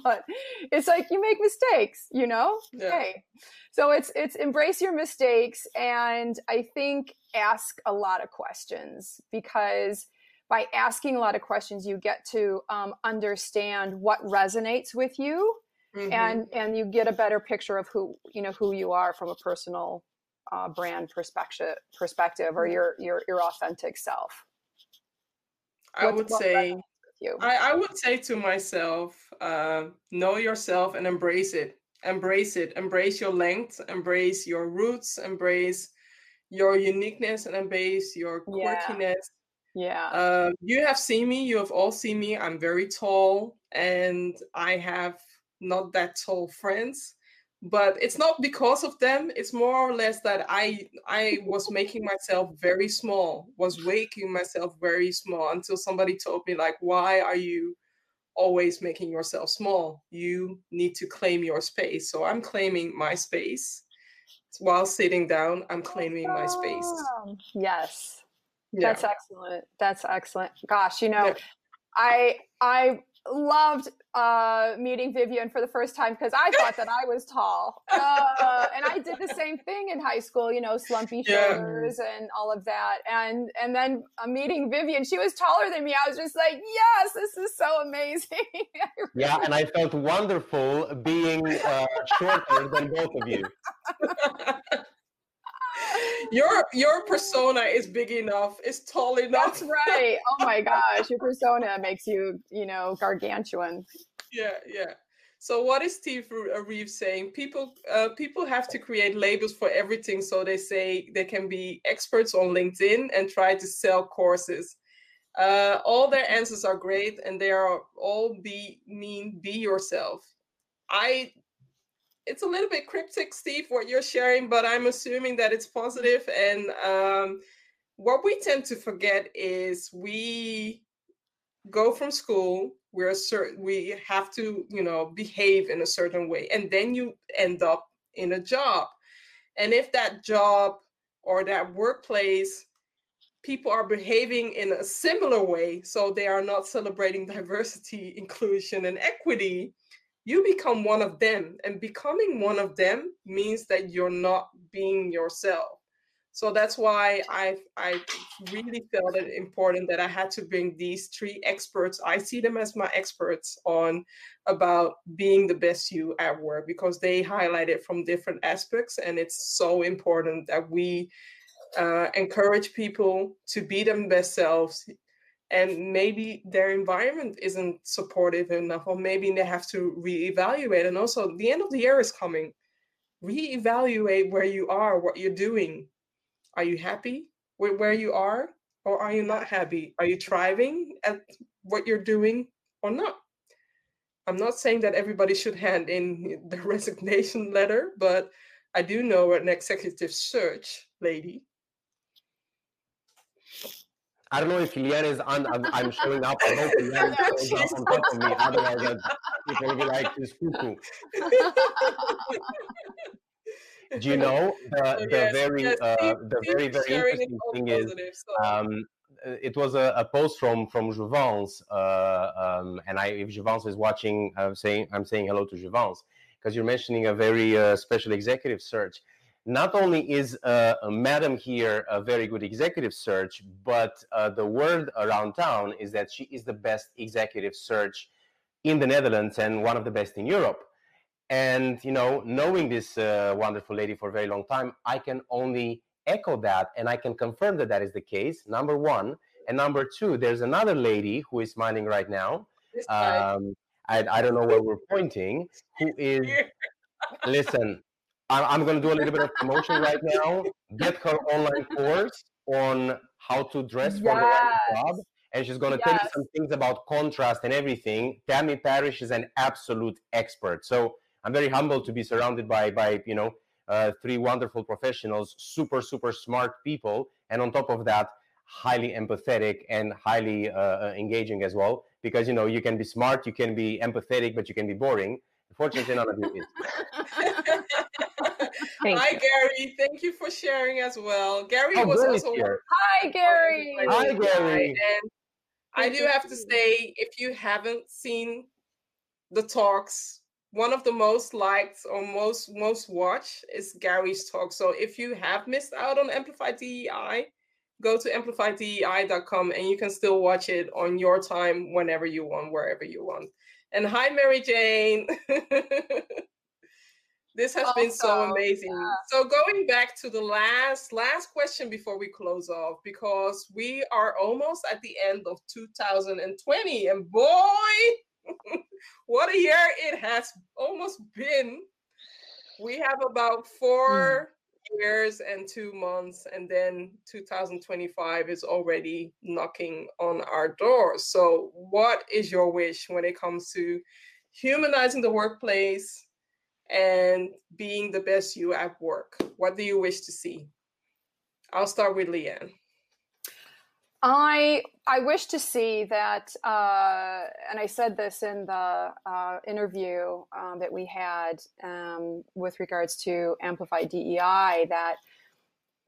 but it's like you make mistakes, you know? Yeah. Hey. So it's it's embrace your mistakes and I think ask a lot of questions because by asking a lot of questions you get to um, understand what resonates with you mm-hmm. and and you get a better picture of who you know who you are from a personal uh, brand perspective perspective or mm-hmm. your your your authentic self. I would say I, I, would say to myself uh, know yourself and embrace it. Embrace it. Embrace your length. Embrace your roots. Embrace your uniqueness and embrace your quirkiness. Yeah, yeah. Um, you have seen me. You have all seen me. I'm very tall and i have not that tall friends but it's not because of them it's more or less that i i was making myself very small was making myself very small until somebody told me like why are you always making yourself small? You need to claim your space. So i'm claiming my space. While sitting down i'm claiming my space. Oh, yes. Yeah. that's excellent. That's excellent. Gosh you know yeah. i i loved uh, meeting Vivian for the first time because I thought that I was tall. Uh, and I did the same thing in high school, you know, slumpy shoulders yeah. and all of that. And and then uh, meeting Vivian, she was taller than me. I was just like, yes, this is so amazing. [LAUGHS] yeah, and I felt wonderful being uh, shorter than both of you. [LAUGHS] your your persona is big enough. It's tall enough. That's right. Oh my gosh your persona makes you you know gargantuan. Yeah yeah. So what is steve uh, reeves saying? People uh, people have to create labels for everything so they say they can be experts on linkedin and try to sell courses. Uh, all their answers are great and they are all be mean be yourself. I it's a little bit cryptic, Steve, what you're sharing, but I'm assuming that it's positive. And um, what we tend to forget is we go from school, we're certain we have to, you know, behave in a certain way, and then you end up in a job. And if that job or that workplace people are behaving in a similar way, so they are not celebrating [LAUGHS] diversity, inclusion, and equity, you become one of them and becoming one of them means that you're not being yourself. So that's why i i really felt it important that i had to bring these three experts. I see them as my experts on about being the best you at work because they highlight it from different aspects and it's so important that we uh, encourage people to be them best selves and maybe their environment isn't supportive enough or maybe they have to reevaluate. And also the end of the year is coming. Reevaluate where you are what you're doing. Are you happy with where you are or are you not happy? Are you thriving at what you're doing or not? I'm not saying that everybody should hand in the [LAUGHS] resignation letter but i do know an executive search lady I don't know if Liane is on. I'm, I'm showing up. I hope Liane [LAUGHS] shows up on top of me. Otherwise, people will be like, "This cuckoo." [LAUGHS] Do you know the, the yes, very yes, uh, the very very interesting thing is um, it was a, a, post from from Jouvence, uh, um, and I if Jouvence is watching, I'm saying I'm saying hello to Jouvence because you're mentioning a very uh, special executive search not only is uh, madam here a very good executive search, but uh, the word around town is that she is the best executive search in the Netherlands and one of the best in Europe. And you know, knowing this uh, wonderful lady for a very long time, I can only echo that, and I can confirm that that is the case. Number one, and number two, there's another lady who is smiling right now. Um, I, I don't know where we're pointing. Who is? [LAUGHS] listen, I'm going to do a little bit of promotion right now. Get her online course on how to dress for yes. the job. And she's going to yes. tell you some things about contrast and everything. Tammy Parrish is an absolute expert. So I'm very humbled to be surrounded by, by you know, uh, three wonderful professionals, super, super smart people. And on top of that, highly empathetic and highly uh, uh engaging as well. Because, you know, you can be smart, you can be empathetic, but you can be boring. Unfortunately, none of you is. [LAUGHS] Hi, Gary. Thank you for sharing as well. Gary oh, was also. Here. Hi, Gary. Hi, Gary. And I do have to say, if you haven't seen the talks, one of the most liked or most most watched is Gary's talk. So if you have missed out on Amplify DEI, go to amplifydei.com and you can still watch it on your time whenever you want, wherever you want. And hi, Mary Jane. [LAUGHS] This has also, been so amazing. Yeah. So going back to the last last question before we close off, because we are almost at the end of 2020, and boy, [LAUGHS] what a year it has almost been. We have about four mm. years and two months, and then 2025 is already knocking on our doors. So, what is your wish when it comes to humanizing the workplace? And being the best you at work? What do you wish to see? I'll start with Leanne. I I wish to see that, uh, and I said this in the uh, interview um, that we had um, with regards to Amplify DEI that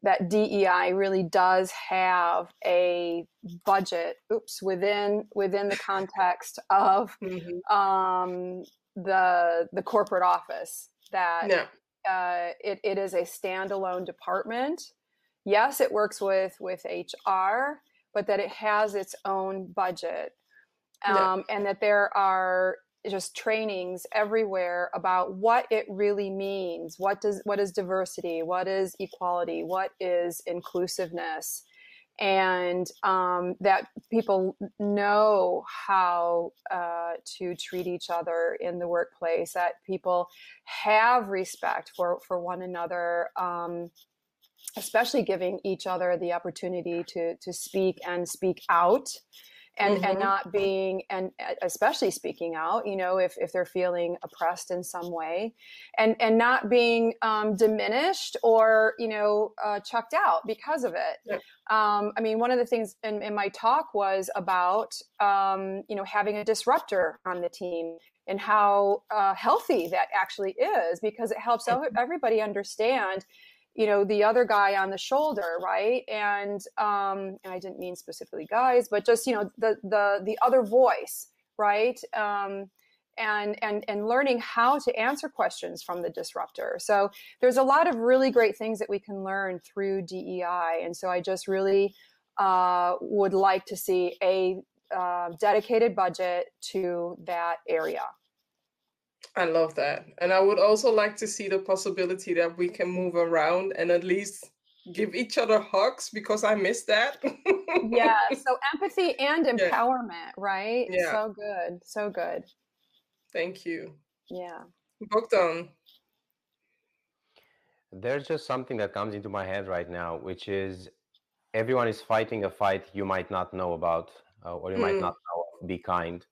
that DEI really does have a budget. Oops, within within the context of mm-hmm. um, the the corporate office that yeah. uh, it, it is a standalone department. Yes, it works with with HR but that it has its own budget um, yeah. and that there are just trainings everywhere about what it really means what does what is diversity what is equality what is inclusiveness and um, that people know how uh, to treat each other in the workplace that people have respect for for one another um, especially giving each other the opportunity to to speak and speak out and mm-hmm. and not being and especially speaking out you know if if they're feeling oppressed in some way and and not being um, diminished or you know uh, chucked out because of it yeah. um, i mean one of the things in, in my talk was about um, you know having a disruptor on the team and how uh, healthy that actually is because it helps everybody understand you know the other guy on the shoulder right? And um and i didn't mean specifically guys but just you know the the the other voice right? Um and and and learning how to answer questions from the disruptor. So there's a lot of really great things that we can learn through dei and so i just really uh, would like to see a uh, dedicated budget to that area I love that. And I would also like to see the possibility that we can move around and at least give each other hugs because I miss that. yeah. [LAUGHS] So empathy and empowerment, yeah. right? Yeah. So good. So good. Thank you. Yeah. Bogdan. There's just something that comes into my head right now, which is everyone is fighting a fight you might not know about uh, or you mm. might not know. Be kind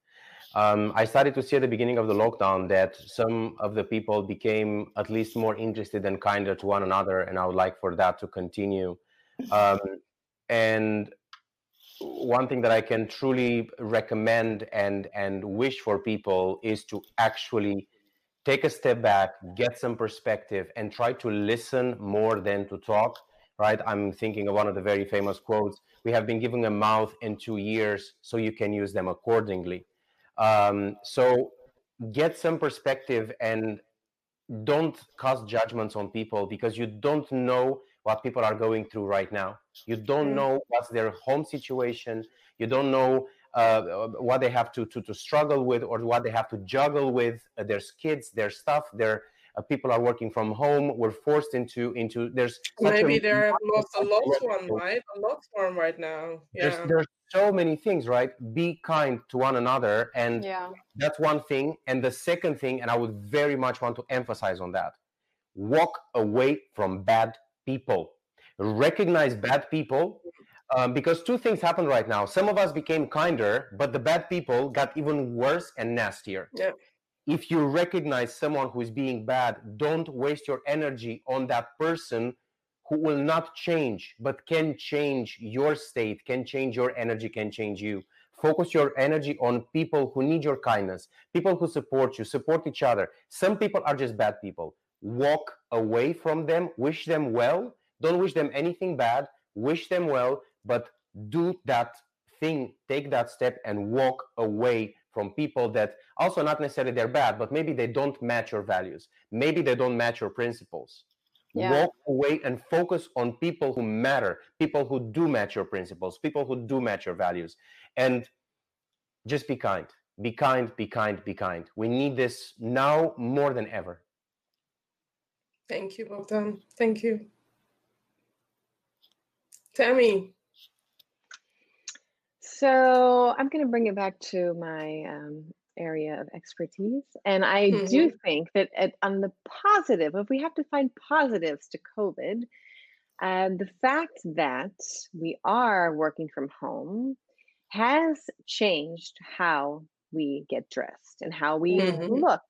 um, I started to see at the beginning of the lockdown that some of the people became at least more interested and kinder to one another, and I would like for that to continue. Um, and one thing that I can truly recommend and and wish for people is to actually take a step back, get some perspective, and try to listen more than to talk. Right? I'm thinking of one of the very famous quotes: "We have been given a mouth in two years, so you can use them accordingly." Um, so get some perspective and don't cast judgments on people because you don't know what people are going through right now. You don't mm. know what's their home situation. You don't know uh, what they have to, to to struggle with or what they have to juggle with. Uh, their kids, their stuff, their uh, people are working from home. We're forced into into there's maybe they're lost a loved one, right? A loved one right now. Yeah. There's, there's so many things, right? Be kind to one another, and yeah. that's one thing. And the second thing, and I would very much want to emphasize on that: walk away from bad people. Recognize bad people. Um, because two things happened right now. Some of us became kinder, but the bad people got even worse and nastier. Yeah if you recognize someone who is being bad, don't waste your energy on that person who will not change, but can change your state, can change your energy, can change you. Focus your energy on people who need your kindness, people who support you, support each other. Some people are just bad people. Walk away from them, wish them well. Don't wish them anything bad, wish them well, but do that thing, take that step and walk away from people that also not necessarily they're bad, but maybe they don't match your values. Maybe they don't match your principles. Yeah. Walk away and focus on people who matter, people who do match your principles, people who do match your values. And just be kind. Be kind, be kind, be kind. We need this now more than ever. Thank you, Bogdan. Thank you. Tammy, so I'm going to bring it back to my um, area of expertise. And I mm-hmm. do think that at, on the positive, if we have to find positives to COVID, uh, the fact that we are working from home has changed how we get dressed and how we mm-hmm. look.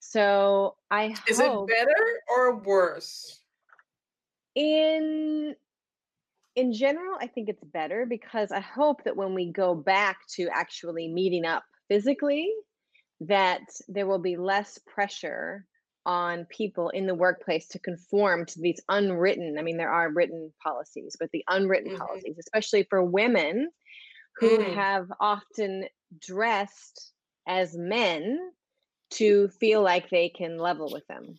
So I is hope it better or worse? In in general, I think it's better because I hope that when we go back to actually meeting up physically, that there will be less pressure on people in the workplace to conform to these unwritten i mean there are written policies but the unwritten mm-hmm. policies especially for women who mm. have often dressed as men to feel like they can level with them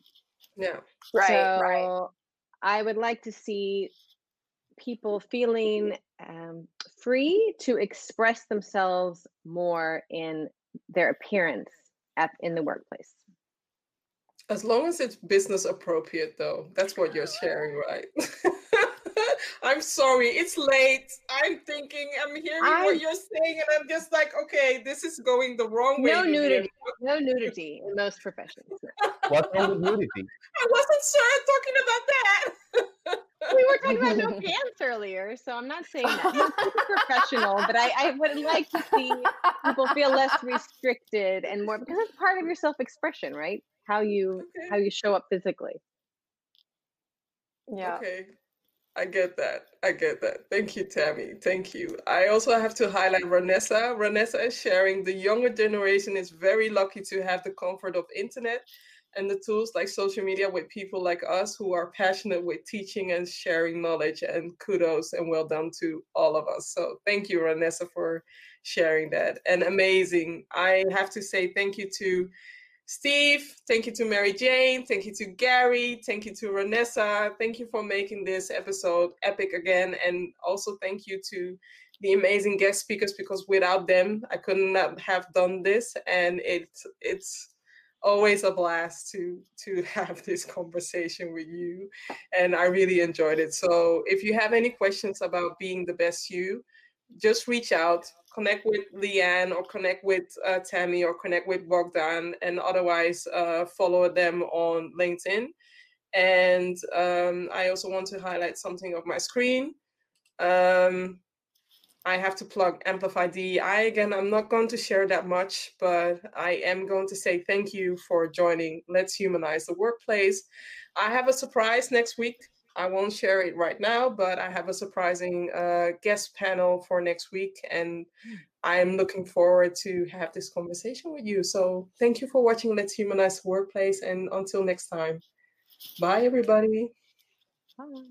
yeah right so right i would like to see people feeling um, free to express themselves more in their appearance at in the workplace as long as it's business appropriate, though, that's what you're sharing, right? [LAUGHS] I'm sorry, it's late. I'm thinking, I'm hearing I'm, what you're saying, and I'm just like, okay, this is going the wrong way. No nudity, no nudity in most professions. What's wrong with nudity? [LAUGHS] I wasn't sure talking about that. We were talking about no [LAUGHS] pants earlier, so I'm not saying that. professional, but I, I would like to see people feel less restricted and more because it's part of your self-expression, right? how you okay. how you show up physically yeah okay I get that. I get that. Thank you, Tammy. Thank you. I also have to highlight Ranessa. Ranessa is sharing the younger generation is very lucky to have the comfort of internet and the tools like social media with people like us who are passionate with teaching and sharing knowledge and kudos and well done to all of us. So thank you, Ranessa, for sharing that. And amazing. I have to say thank you to Steve, thank you to Mary Jane, thank you to Gary, thank you to Ranessa, thank you for making this episode epic again, and also thank you to the amazing guest speakers because without them, I couldn't have done this, and it's it's always a blast to to [LAUGHS] have this conversation with you, and I really enjoyed it. So if you have any questions about being the best you, just reach out connect with Leanne or connect with uh, Tammy or connect with Bogdan and otherwise uh, follow them on LinkedIn. And um, I also want to highlight something of my screen. Um, I have to plug Amplify DEI again. I'm not going to share that much, but I am going to say thank you for joining Let's Humanize the Workplace. I have a surprise next week I won't share it right now, but I have a surprising uh, guest panel for next week, and. I'm looking forward to have this conversation with you. So thank you for watching Let's Humanize the Workplace, and until next time, bye everybody. Bye.